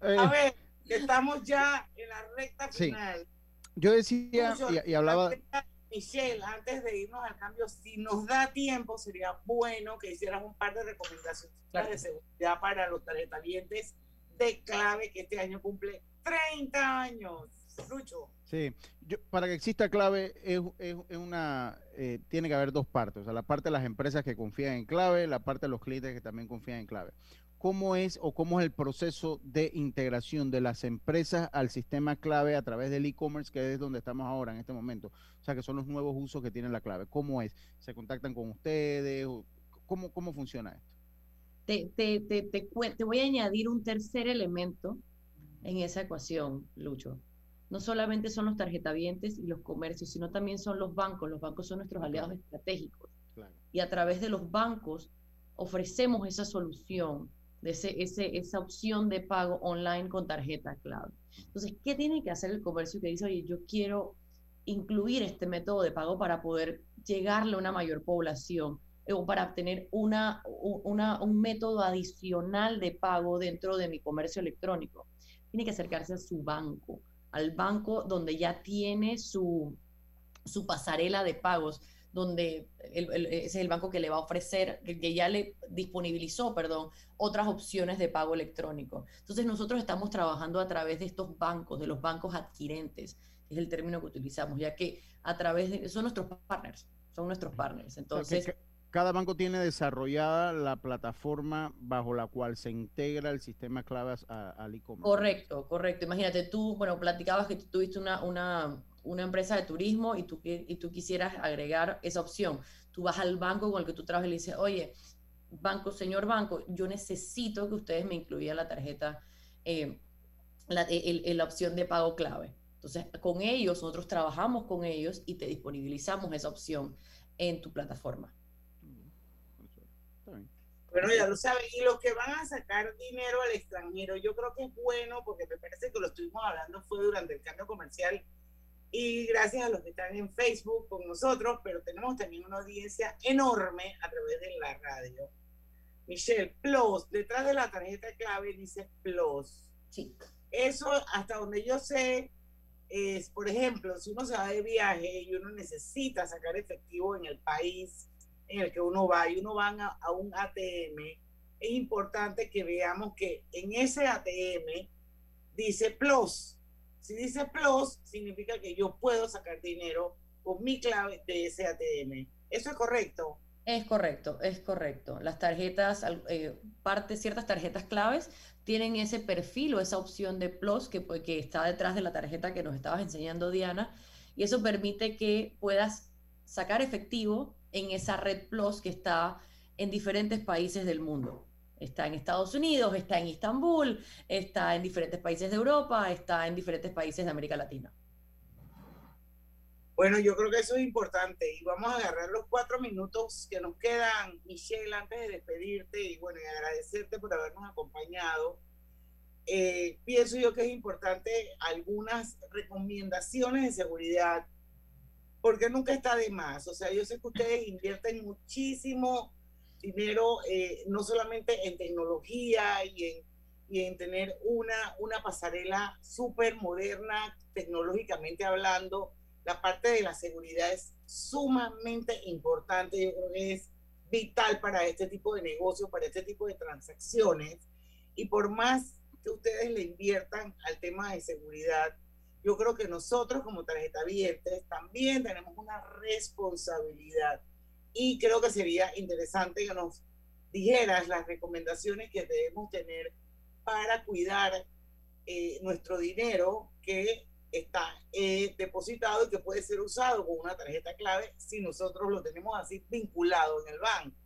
A ver, que estamos ya en la recta Sí. final. Yo decía y, y hablaba. Michelle, antes de irnos al cambio, si nos da tiempo, sería bueno que hicieras un par de recomendaciones de seguridad para los tarjetavientes de clave que este año cumple 30 años. Lucho. Sí, yo, para que exista clave es, es- es una eh, tiene que haber dos partes, o sea, la parte de las empresas que confían en clave, la parte de los clientes que también confían en clave. ¿Cómo es o cómo es el proceso de integración de las empresas al sistema clave a través del e-commerce, que es donde estamos ahora en este momento? O sea, que son los nuevos usos que tiene la clave. ¿Cómo es? ¿Se contactan con ustedes? ¿O ¿Cómo, cómo funciona esto? te, te, te, te voy a añadir un tercer elemento en esa ecuación, Lucho. No solamente son los tarjetavientes y los comercios, sino también son los bancos. Los bancos son nuestros aliados estratégicos. Y a través de los bancos ofrecemos esa solución, de ese, ese, esa opción de pago online con tarjeta clave. Entonces, ¿qué tiene que hacer el comercio que dice, oye, yo quiero incluir este método de pago para poder llegarle a una mayor población? o para obtener una, una, un método adicional de pago dentro de mi comercio electrónico. Tiene que acercarse a su banco, al banco donde ya tiene su, su pasarela de pagos, donde ese es el banco que le va a ofrecer, que, ya le disponibilizó, perdón, otras opciones de pago electrónico. Entonces nosotros estamos trabajando a través de estos bancos, de los bancos adquirentes, que es el término que utilizamos, ya que a través de, son nuestros partners, son nuestros partners. Entonces... cada banco tiene desarrollada la plataforma bajo la cual se integra el sistema claves al e-commerce. Correcto, correcto. Imagínate, tú, bueno, platicabas que tuviste una, una, una empresa de turismo y tú, y tú quisieras agregar esa opción. Tú vas al banco con el que tú trabajas y le dices, oye, banco, señor banco, yo necesito que ustedes me incluyan la tarjeta, eh, la, la opción de pago clave. Entonces, con ellos, nosotros trabajamos con ellos y te disponibilizamos esa opción en tu plataforma. Bueno, ya lo saben. Y los que van a sacar dinero al extranjero, yo creo que es bueno, porque me parece que lo estuvimos hablando fue durante el cambio comercial y gracias a los que están en Facebook con nosotros, pero tenemos también una audiencia enorme a través de la radio. Michelle, Plus, detrás de la tarjeta clave dice Plus. Sí. Eso, hasta donde yo sé, es, por ejemplo, si uno se va de viaje y uno necesita sacar efectivo en el país en el que uno va y uno va a, a un ATM, es importante que veamos que en ese ATM dice Plus si dice plus, significa que yo puedo sacar dinero con mi clave de ese ATM. ¿Eso es correcto? Es correcto, es correcto. Las tarjetas, eh, parte, ciertas tarjetas claves tienen ese perfil o esa opción de plus que, que está detrás de la tarjeta que nos estabas enseñando, Diana, y eso permite que puedas sacar efectivo en esa red plus que está en diferentes países del mundo. Está en Estados Unidos, está en Estambul, está en diferentes países de Europa, está en diferentes países de América Latina. Bueno, yo creo que eso es importante y vamos a agarrar los cuatro minutos que nos quedan, Michelle, antes de despedirte y bueno, y agradecerte por habernos acompañado. Eh, pienso yo que es importante algunas recomendaciones de seguridad, porque nunca está de más. O sea, yo sé que ustedes invierten muchísimo dinero eh, no solamente en tecnología y en, y en tener una, una pasarela súper moderna, tecnológicamente hablando, la parte de la seguridad es sumamente importante, yo creo que es vital para este tipo de negocios, para este tipo de transacciones. Y por más que ustedes le inviertan al tema de seguridad, yo creo que nosotros como tarjeta abierta también tenemos una responsabilidad y creo que sería interesante que nos dijeras las recomendaciones que debemos tener para cuidar eh, nuestro dinero que está eh, depositado y que puede ser usado con una tarjeta clave si nosotros lo tenemos así vinculado en el banco.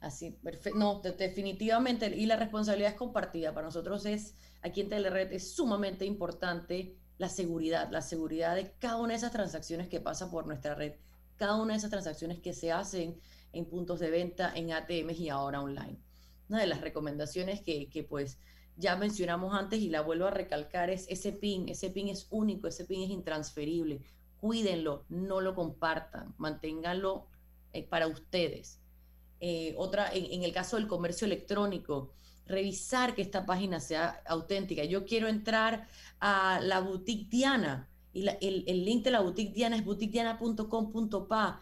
Así, perfecto. No, definitivamente. Y la responsabilidad es compartida. Para nosotros es, aquí en Telered, es sumamente importante la seguridad, la seguridad de cada una de esas transacciones que pasa por nuestra red cada una de esas transacciones que se hacen en puntos de venta, en ATMs y ahora online. Una de las recomendaciones que, que pues ya mencionamos antes y la vuelvo a recalcar es ese PIN, ese PIN es único, ese PIN es intransferible. Cuídenlo, no lo compartan, manténganlo eh, para ustedes. Eh, otra, en, el caso del comercio electrónico, revisar que esta página sea auténtica. Yo quiero entrar a la boutique Diana y el, link de la boutique Diana es boutiquediana.com.pa.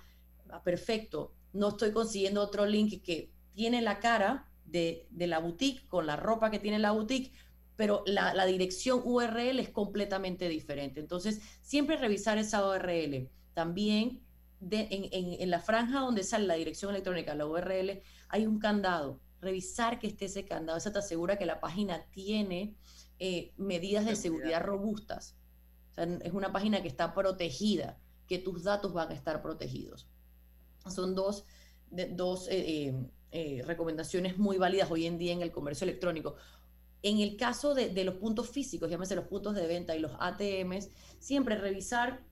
Ah, perfecto. No estoy consiguiendo otro link que tiene la cara de, la boutique con la ropa que tiene la boutique, pero la, dirección URL es completamente diferente. Entonces, siempre revisar esa URL. También en, la franja donde sale la dirección electrónica, la URL, hay un candado. Revisar que esté ese candado. Eso te asegura que la página tiene eh, medidas de seguridad robustas es una página que está protegida, que tus datos van a estar protegidos. Son dos, dos eh, eh, eh, recomendaciones muy válidas hoy en día en el comercio electrónico. En el caso de, los puntos físicos, llámese los puntos de venta y los ATMs, siempre revisar,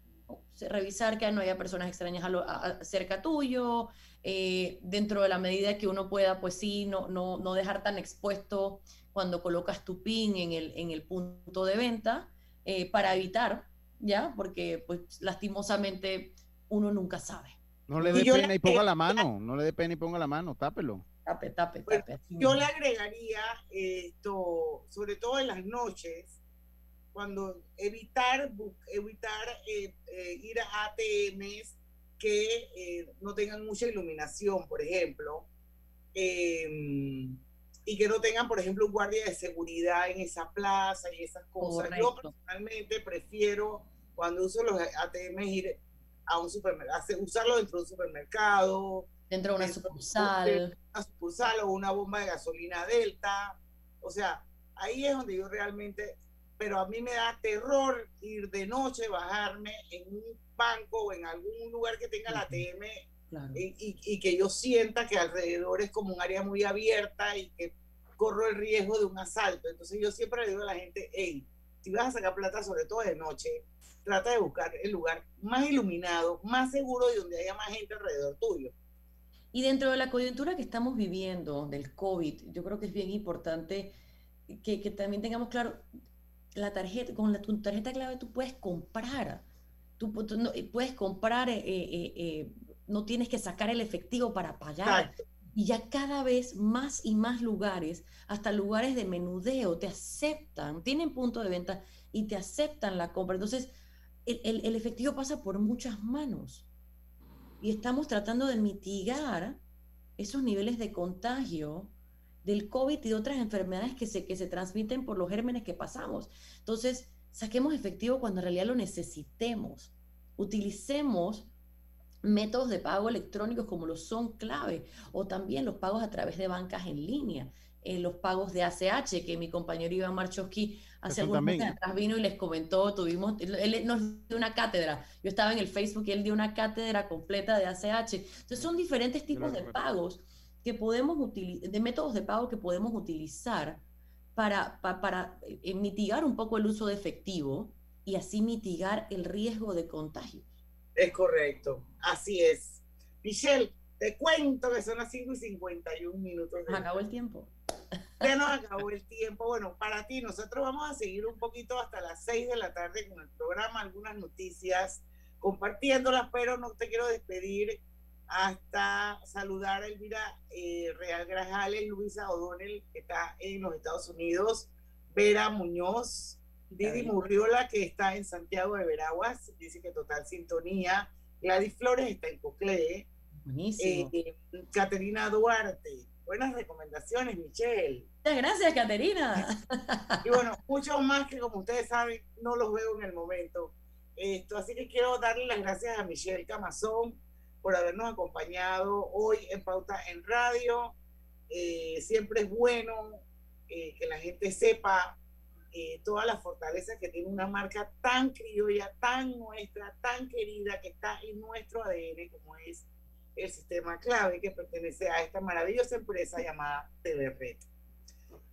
revisar que no haya personas extrañas cerca tuyo, dentro de la medida que uno pueda, pues sí, no, no, no dejar tan expuesto cuando colocas tu PIN en el, en el punto de venta eh, para evitar, ¿ya? Porque pues lastimosamente uno nunca sabe. No le dé pena y ponga la mano, no le dé pena y ponga la mano, tápelo. Tape, tape, pues, tape. yo le agregaría esto, sobre todo en las noches, cuando evitar, evitar eh, eh, ir a ATMs que eh, no tengan mucha iluminación, por ejemplo, em, y que no tengan, por ejemplo, un guardia de seguridad en esa plaza y esas cosas. Yo personalmente prefiero, cuando uso los ATM, ir a un supermercado, usarlo dentro de un supermercado. Dentro de una sucursal. Una sucursal o una bomba de gasolina Delta. O sea, ahí es donde yo realmente, pero a mí me da terror ir de noche, bajarme en un banco o en algún lugar que tenga la ATM y, que yo sienta que alrededor es como un área muy abierta y que corro el riesgo de un asalto. Entonces yo siempre le digo a la gente, hey, si vas a sacar plata, sobre todo de noche, trata de buscar el lugar más iluminado, más seguro y donde haya más gente alrededor tuyo. Y dentro de la coyuntura que estamos viviendo del COVID, yo creo que es bien importante que, también tengamos claro, la tarjeta, con la, tu tarjeta clave tú puedes comprar Tú, puedes comprar, eh, eh, eh, no tienes que sacar el efectivo para pagar. Y ya cada vez más y más lugares, hasta lugares de menudeo, te aceptan, tienen punto de venta y te aceptan la compra. Entonces, el, el efectivo pasa por muchas manos. Y estamos tratando de mitigar esos niveles de contagio del COVID y de otras enfermedades que se, que se transmiten por los gérmenes que pasamos. Entonces, saquemos efectivo cuando en realidad lo necesitemos. Utilicemos métodos de pago electrónicos como los son clave o también los pagos a través de bancas en línea. Eh, los pagos de ACH, que mi compañero Iván Marchowski hace algunos meses atrás vino y les comentó, tuvimos, él nos dio una cátedra, yo estaba en el Facebook y él dio una cátedra completa de ACH. Entonces son diferentes tipos de pagos que podemos utilizar, de métodos de pago que podemos utilizar para, para, eh, mitigar un poco el uso de efectivo y así mitigar el riesgo de contagio. Es correcto, así es. Michelle, te cuento que son las 5 y 51 minutos. Nos acabó el tiempo. Ya nos acabó el tiempo. Bueno, para ti, nosotros vamos a seguir un poquito hasta las 6 de la tarde con el programa, algunas noticias, compartiéndolas, pero no te quiero despedir hasta saludar a Elvira eh, Real Grajales, Luisa O'Donnell, que está en los Estados Unidos, Vera Muñoz, Didi Murriola, que está en Santiago de Veraguas, dice que total sintonía, Gladys Flores está en Coclé, Buenísimo. Eh, Caterina Duarte, buenas recomendaciones, Michelle. Muchas gracias, Caterina. y bueno, muchos más que como ustedes saben, no los veo en el momento. Esto, así que quiero darle las gracias a Michelle Camazón, por habernos acompañado hoy en Pauta en Radio. Eh, siempre es bueno eh, que la gente sepa todas las fortalezas que tiene una marca tan criolla, tan nuestra, tan querida, que está en nuestro ADN, como es el sistema clave que pertenece a esta maravillosa empresa llamada TV Red.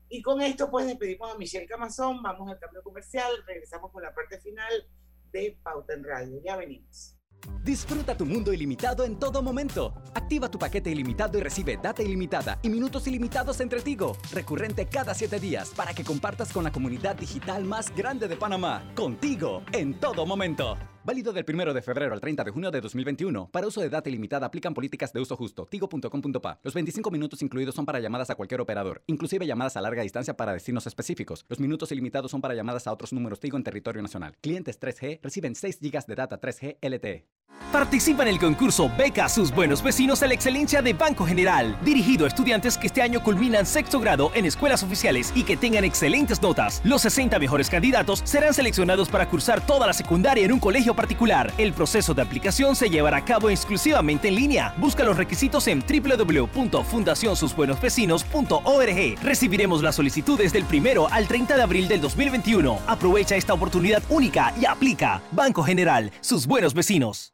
Y con esto, pues despedimos a Michelle Camazón, vamos al cambio comercial, regresamos con la parte final de Pauta en Radio. Ya venimos. Disfruta tu mundo ilimitado en todo momento. Activa tu paquete ilimitado y recibe data ilimitada y minutos ilimitados entre Tigo, recurrente cada 7 días para que compartas con la comunidad digital más grande de Panamá. Contigo, en todo momento. Válido del 1 de febrero al 30 de junio de 2021. Para uso de data ilimitada aplican políticas de uso justo. Tigo.com.pa. Los 25 minutos incluidos son para llamadas a cualquier operador, inclusive llamadas a larga distancia para destinos específicos. Los minutos ilimitados son para llamadas a otros números Tigo en territorio nacional. Clientes 3G reciben 6 GB de data 3G LTE. Participa en el concurso Beca sus buenos vecinos a la excelencia de Banco General, dirigido a estudiantes que este año culminan sexto grado en escuelas oficiales y que tengan excelentes notas. Los 60 mejores candidatos serán seleccionados para cursar toda la secundaria en un colegio particular. El proceso de aplicación se llevará a cabo exclusivamente en línea. Busca los requisitos en www.fundacionsusbuenosvecinos.org. Recibiremos las solicitudes del primero al 30 de abril del 2021. Aprovecha esta oportunidad única y aplica. Banco General, sus buenos vecinos.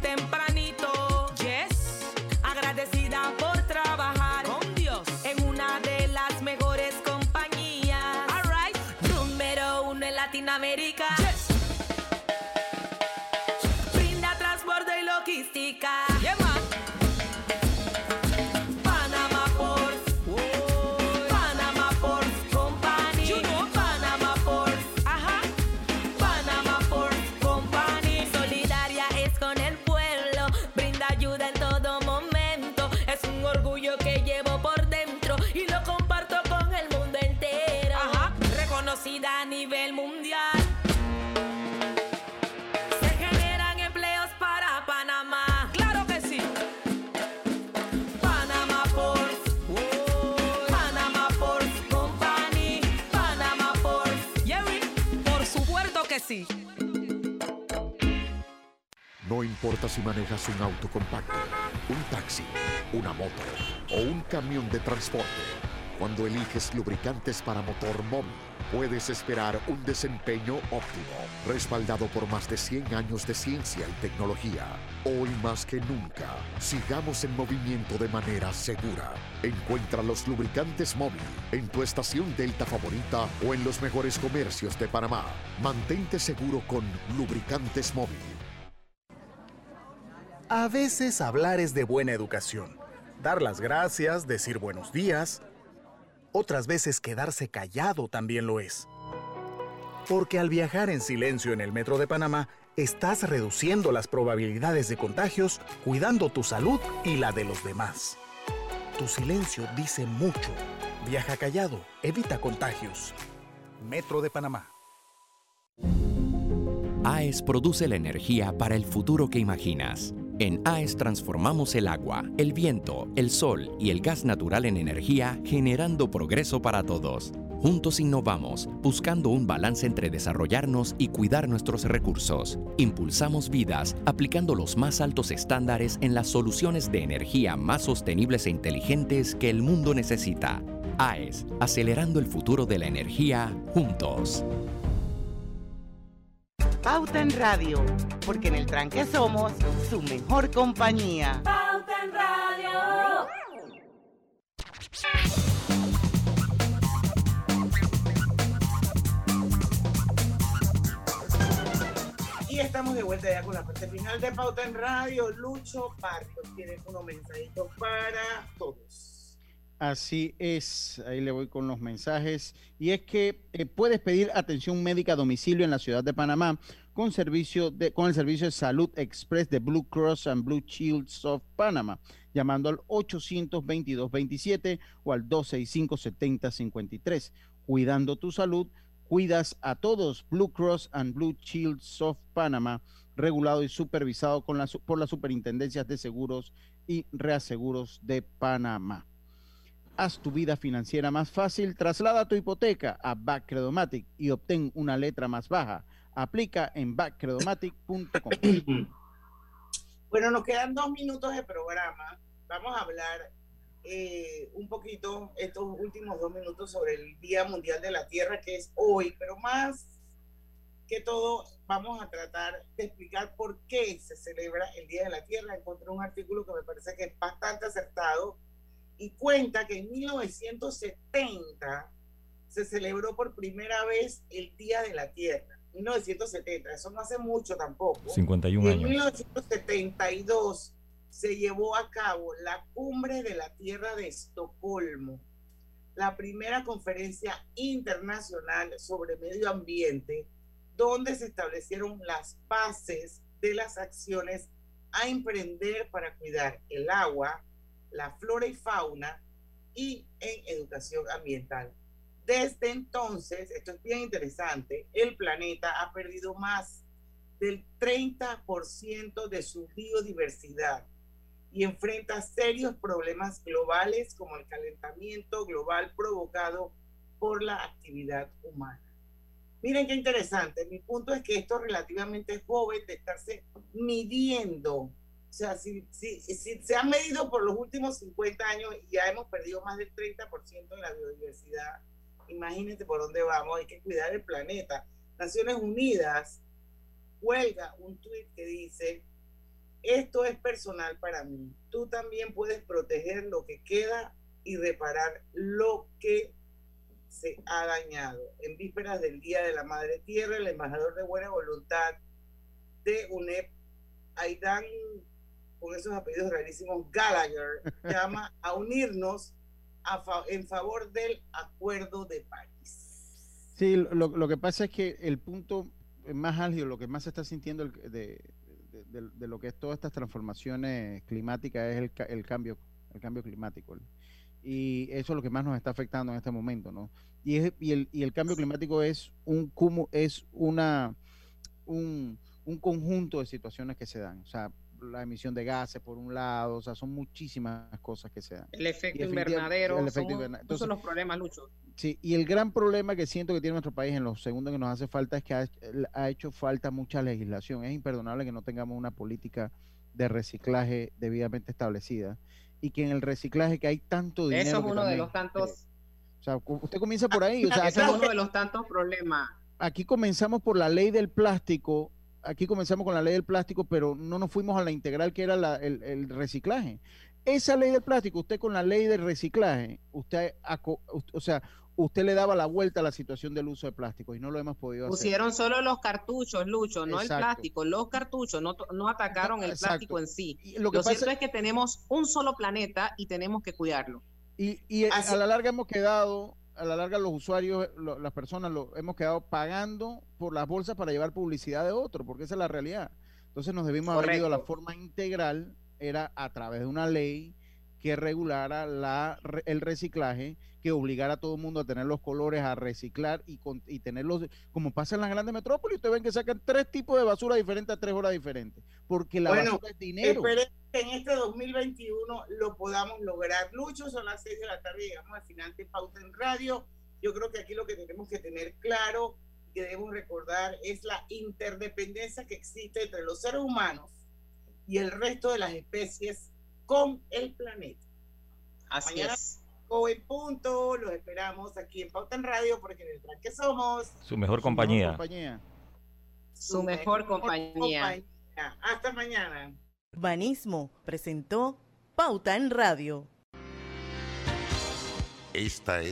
Si manejas un auto compacto, un taxi, una moto o un camión de transporte. Cuando eliges lubricantes para motor móvil, puedes esperar un desempeño óptimo, respaldado por más de 100 años de ciencia y tecnología. Hoy más que nunca, sigamos en movimiento de manera segura. Encuentra los lubricantes móvil en tu estación Delta favorita o en los mejores comercios de Panamá. Mantente seguro con lubricantes móvil. A veces hablar es de buena educación. Dar las gracias, decir buenos días. Otras veces quedarse callado también lo es. Porque al viajar en silencio en el metro de Panamá, estás reduciendo las probabilidades de contagios, cuidando tu salud y la de los demás. Tu silencio dice mucho. Viaja callado, evita contagios. Metro de Panamá. AES produce la energía para el futuro que imaginas. En AES transformamos el agua, el viento, el sol y el gas natural en energía, generando progreso para todos. Juntos innovamos, buscando un balance entre desarrollarnos y cuidar nuestros recursos. Impulsamos vidas, aplicando los más altos estándares en las soluciones de energía más sostenibles e inteligentes que el mundo necesita. AES, acelerando el futuro de la energía juntos. Pauta en Radio, porque en el tranque somos su mejor compañía. Pauta en Radio. Y estamos de vuelta ya con la parte final de Pauta en Radio. Lucho Barrios tiene unos mensajitos para todos. Así es, ahí le voy con los mensajes. Y es que eh, puedes pedir atención médica a domicilio en la ciudad de Panamá con, servicio de, con el servicio de salud express de Blue Cross and Blue Shields of Panama, llamando al 822-27 o al 265-7053. Cuidando tu salud, cuidas a todos. Blue Cross and Blue Shields of Panama, regulado y supervisado con por las superintendencias de seguros y reaseguros de Panamá. Haz tu vida financiera más fácil, traslada tu hipoteca a Backcredomatic y obtén una letra más baja. Aplica en backcredomatic.com. Bueno, nos quedan dos minutos de programa. Vamos a hablar eh, un poquito estos últimos dos minutos sobre el Día Mundial de la Tierra, que es hoy, pero más que todo vamos a tratar de explicar por qué se celebra el Día de la Tierra. Encontré un artículo que me parece que es bastante acertado y cuenta que en 1970 se celebró por primera vez el Día de la Tierra. 1970, eso no hace mucho tampoco. 51 Y en años. 1972 se llevó a cabo la Cumbre de la Tierra de Estocolmo, la primera conferencia internacional sobre medio ambiente, donde se establecieron las bases de las acciones a emprender para cuidar el agua, la flora y fauna y en educación ambiental. Desde entonces, esto es bien interesante, el planeta ha perdido más del 30% de su biodiversidad y enfrenta serios problemas globales como el calentamiento global provocado por la actividad humana. Miren qué interesante, mi punto es que esto es relativamente joven de estarse midiendo o sea, si, si, se han medido por los últimos 50 años y ya hemos perdido más del 30% de la biodiversidad, imagínense por dónde vamos, hay que cuidar el planeta. Naciones Unidas huelga un tuit que dice, esto es personal para mí. Tú también puedes proteger lo que queda y reparar lo que se ha dañado. En vísperas del Día de la Madre Tierra, el embajador de buena voluntad de UNEP, Aidan, con esos apellidos rarísimos, Gallagher, llama a unirnos en favor del acuerdo de París. Sí, lo, lo, que pasa es que el punto más álgido, lo que más se está sintiendo de, de, lo que es todas estas transformaciones climáticas es el, el cambio, el cambio climático. Y eso es lo que más nos está afectando en este momento, ¿no? Y, el, y el cambio climático es un es una un, un conjunto de situaciones que se dan. O sea, la emisión de gases por un lado, o sea, son muchísimas cosas que se dan. El efecto invernadero, el efecto invernadero. son los problemas, Lucho. Sí, y el gran problema que siento que tiene nuestro país en los segundos que nos hace falta es que ha, hecho falta mucha legislación. Es imperdonable que no tengamos una política de reciclaje debidamente establecida y que en el reciclaje que hay tanto dinero. Eso es uno de los tantos. O sea, usted comienza por ahí. O sea, Ese es uno de los tantos problemas. Aquí comenzamos por la ley del plástico aquí comenzamos con la ley del plástico, pero no nos fuimos a la integral que era el, reciclaje. Esa ley del plástico, usted con la ley del reciclaje, usted, o sea, usted le daba la vuelta a la situación del uso de plástico y no lo hemos podido hacer. Pusieron solo los cartuchos, Lucho, no el plástico, los cartuchos, no, no atacaron el plástico en sí. lo, que cierto es que tenemos un solo planeta y tenemos que cuidarlo. Y, y a la larga hemos quedado a la larga los usuarios, las personas, lo, hemos quedado pagando por las bolsas para llevar publicidad de otro, porque esa es la realidad. Entonces nos debimos haber ido a la forma integral, era a través de una ley que regulara la, el reciclaje, que obligara a todo el mundo a tener los colores, a reciclar y, y tenerlos, como pasa en las grandes metrópolis, ustedes ven que sacan tres tipos de basura diferentes a tres horas diferentes, porque la basura es dinero en este 2021 lo podamos lograr. Lucho, son las 6 de la tarde, llegamos al final de Pauta en Radio. Yo creo que aquí lo que tenemos que tener claro y que debemos recordar es la interdependencia que existe entre los seres humanos y el resto de las especies con el planeta. Así Mañana, es. En punto, los esperamos aquí en Pauta en Radio porque en el que somos su mejor compañía. Su, mejor, compañía. Hasta mañana. Urbanismo presentó Pauta en Radio. Esta es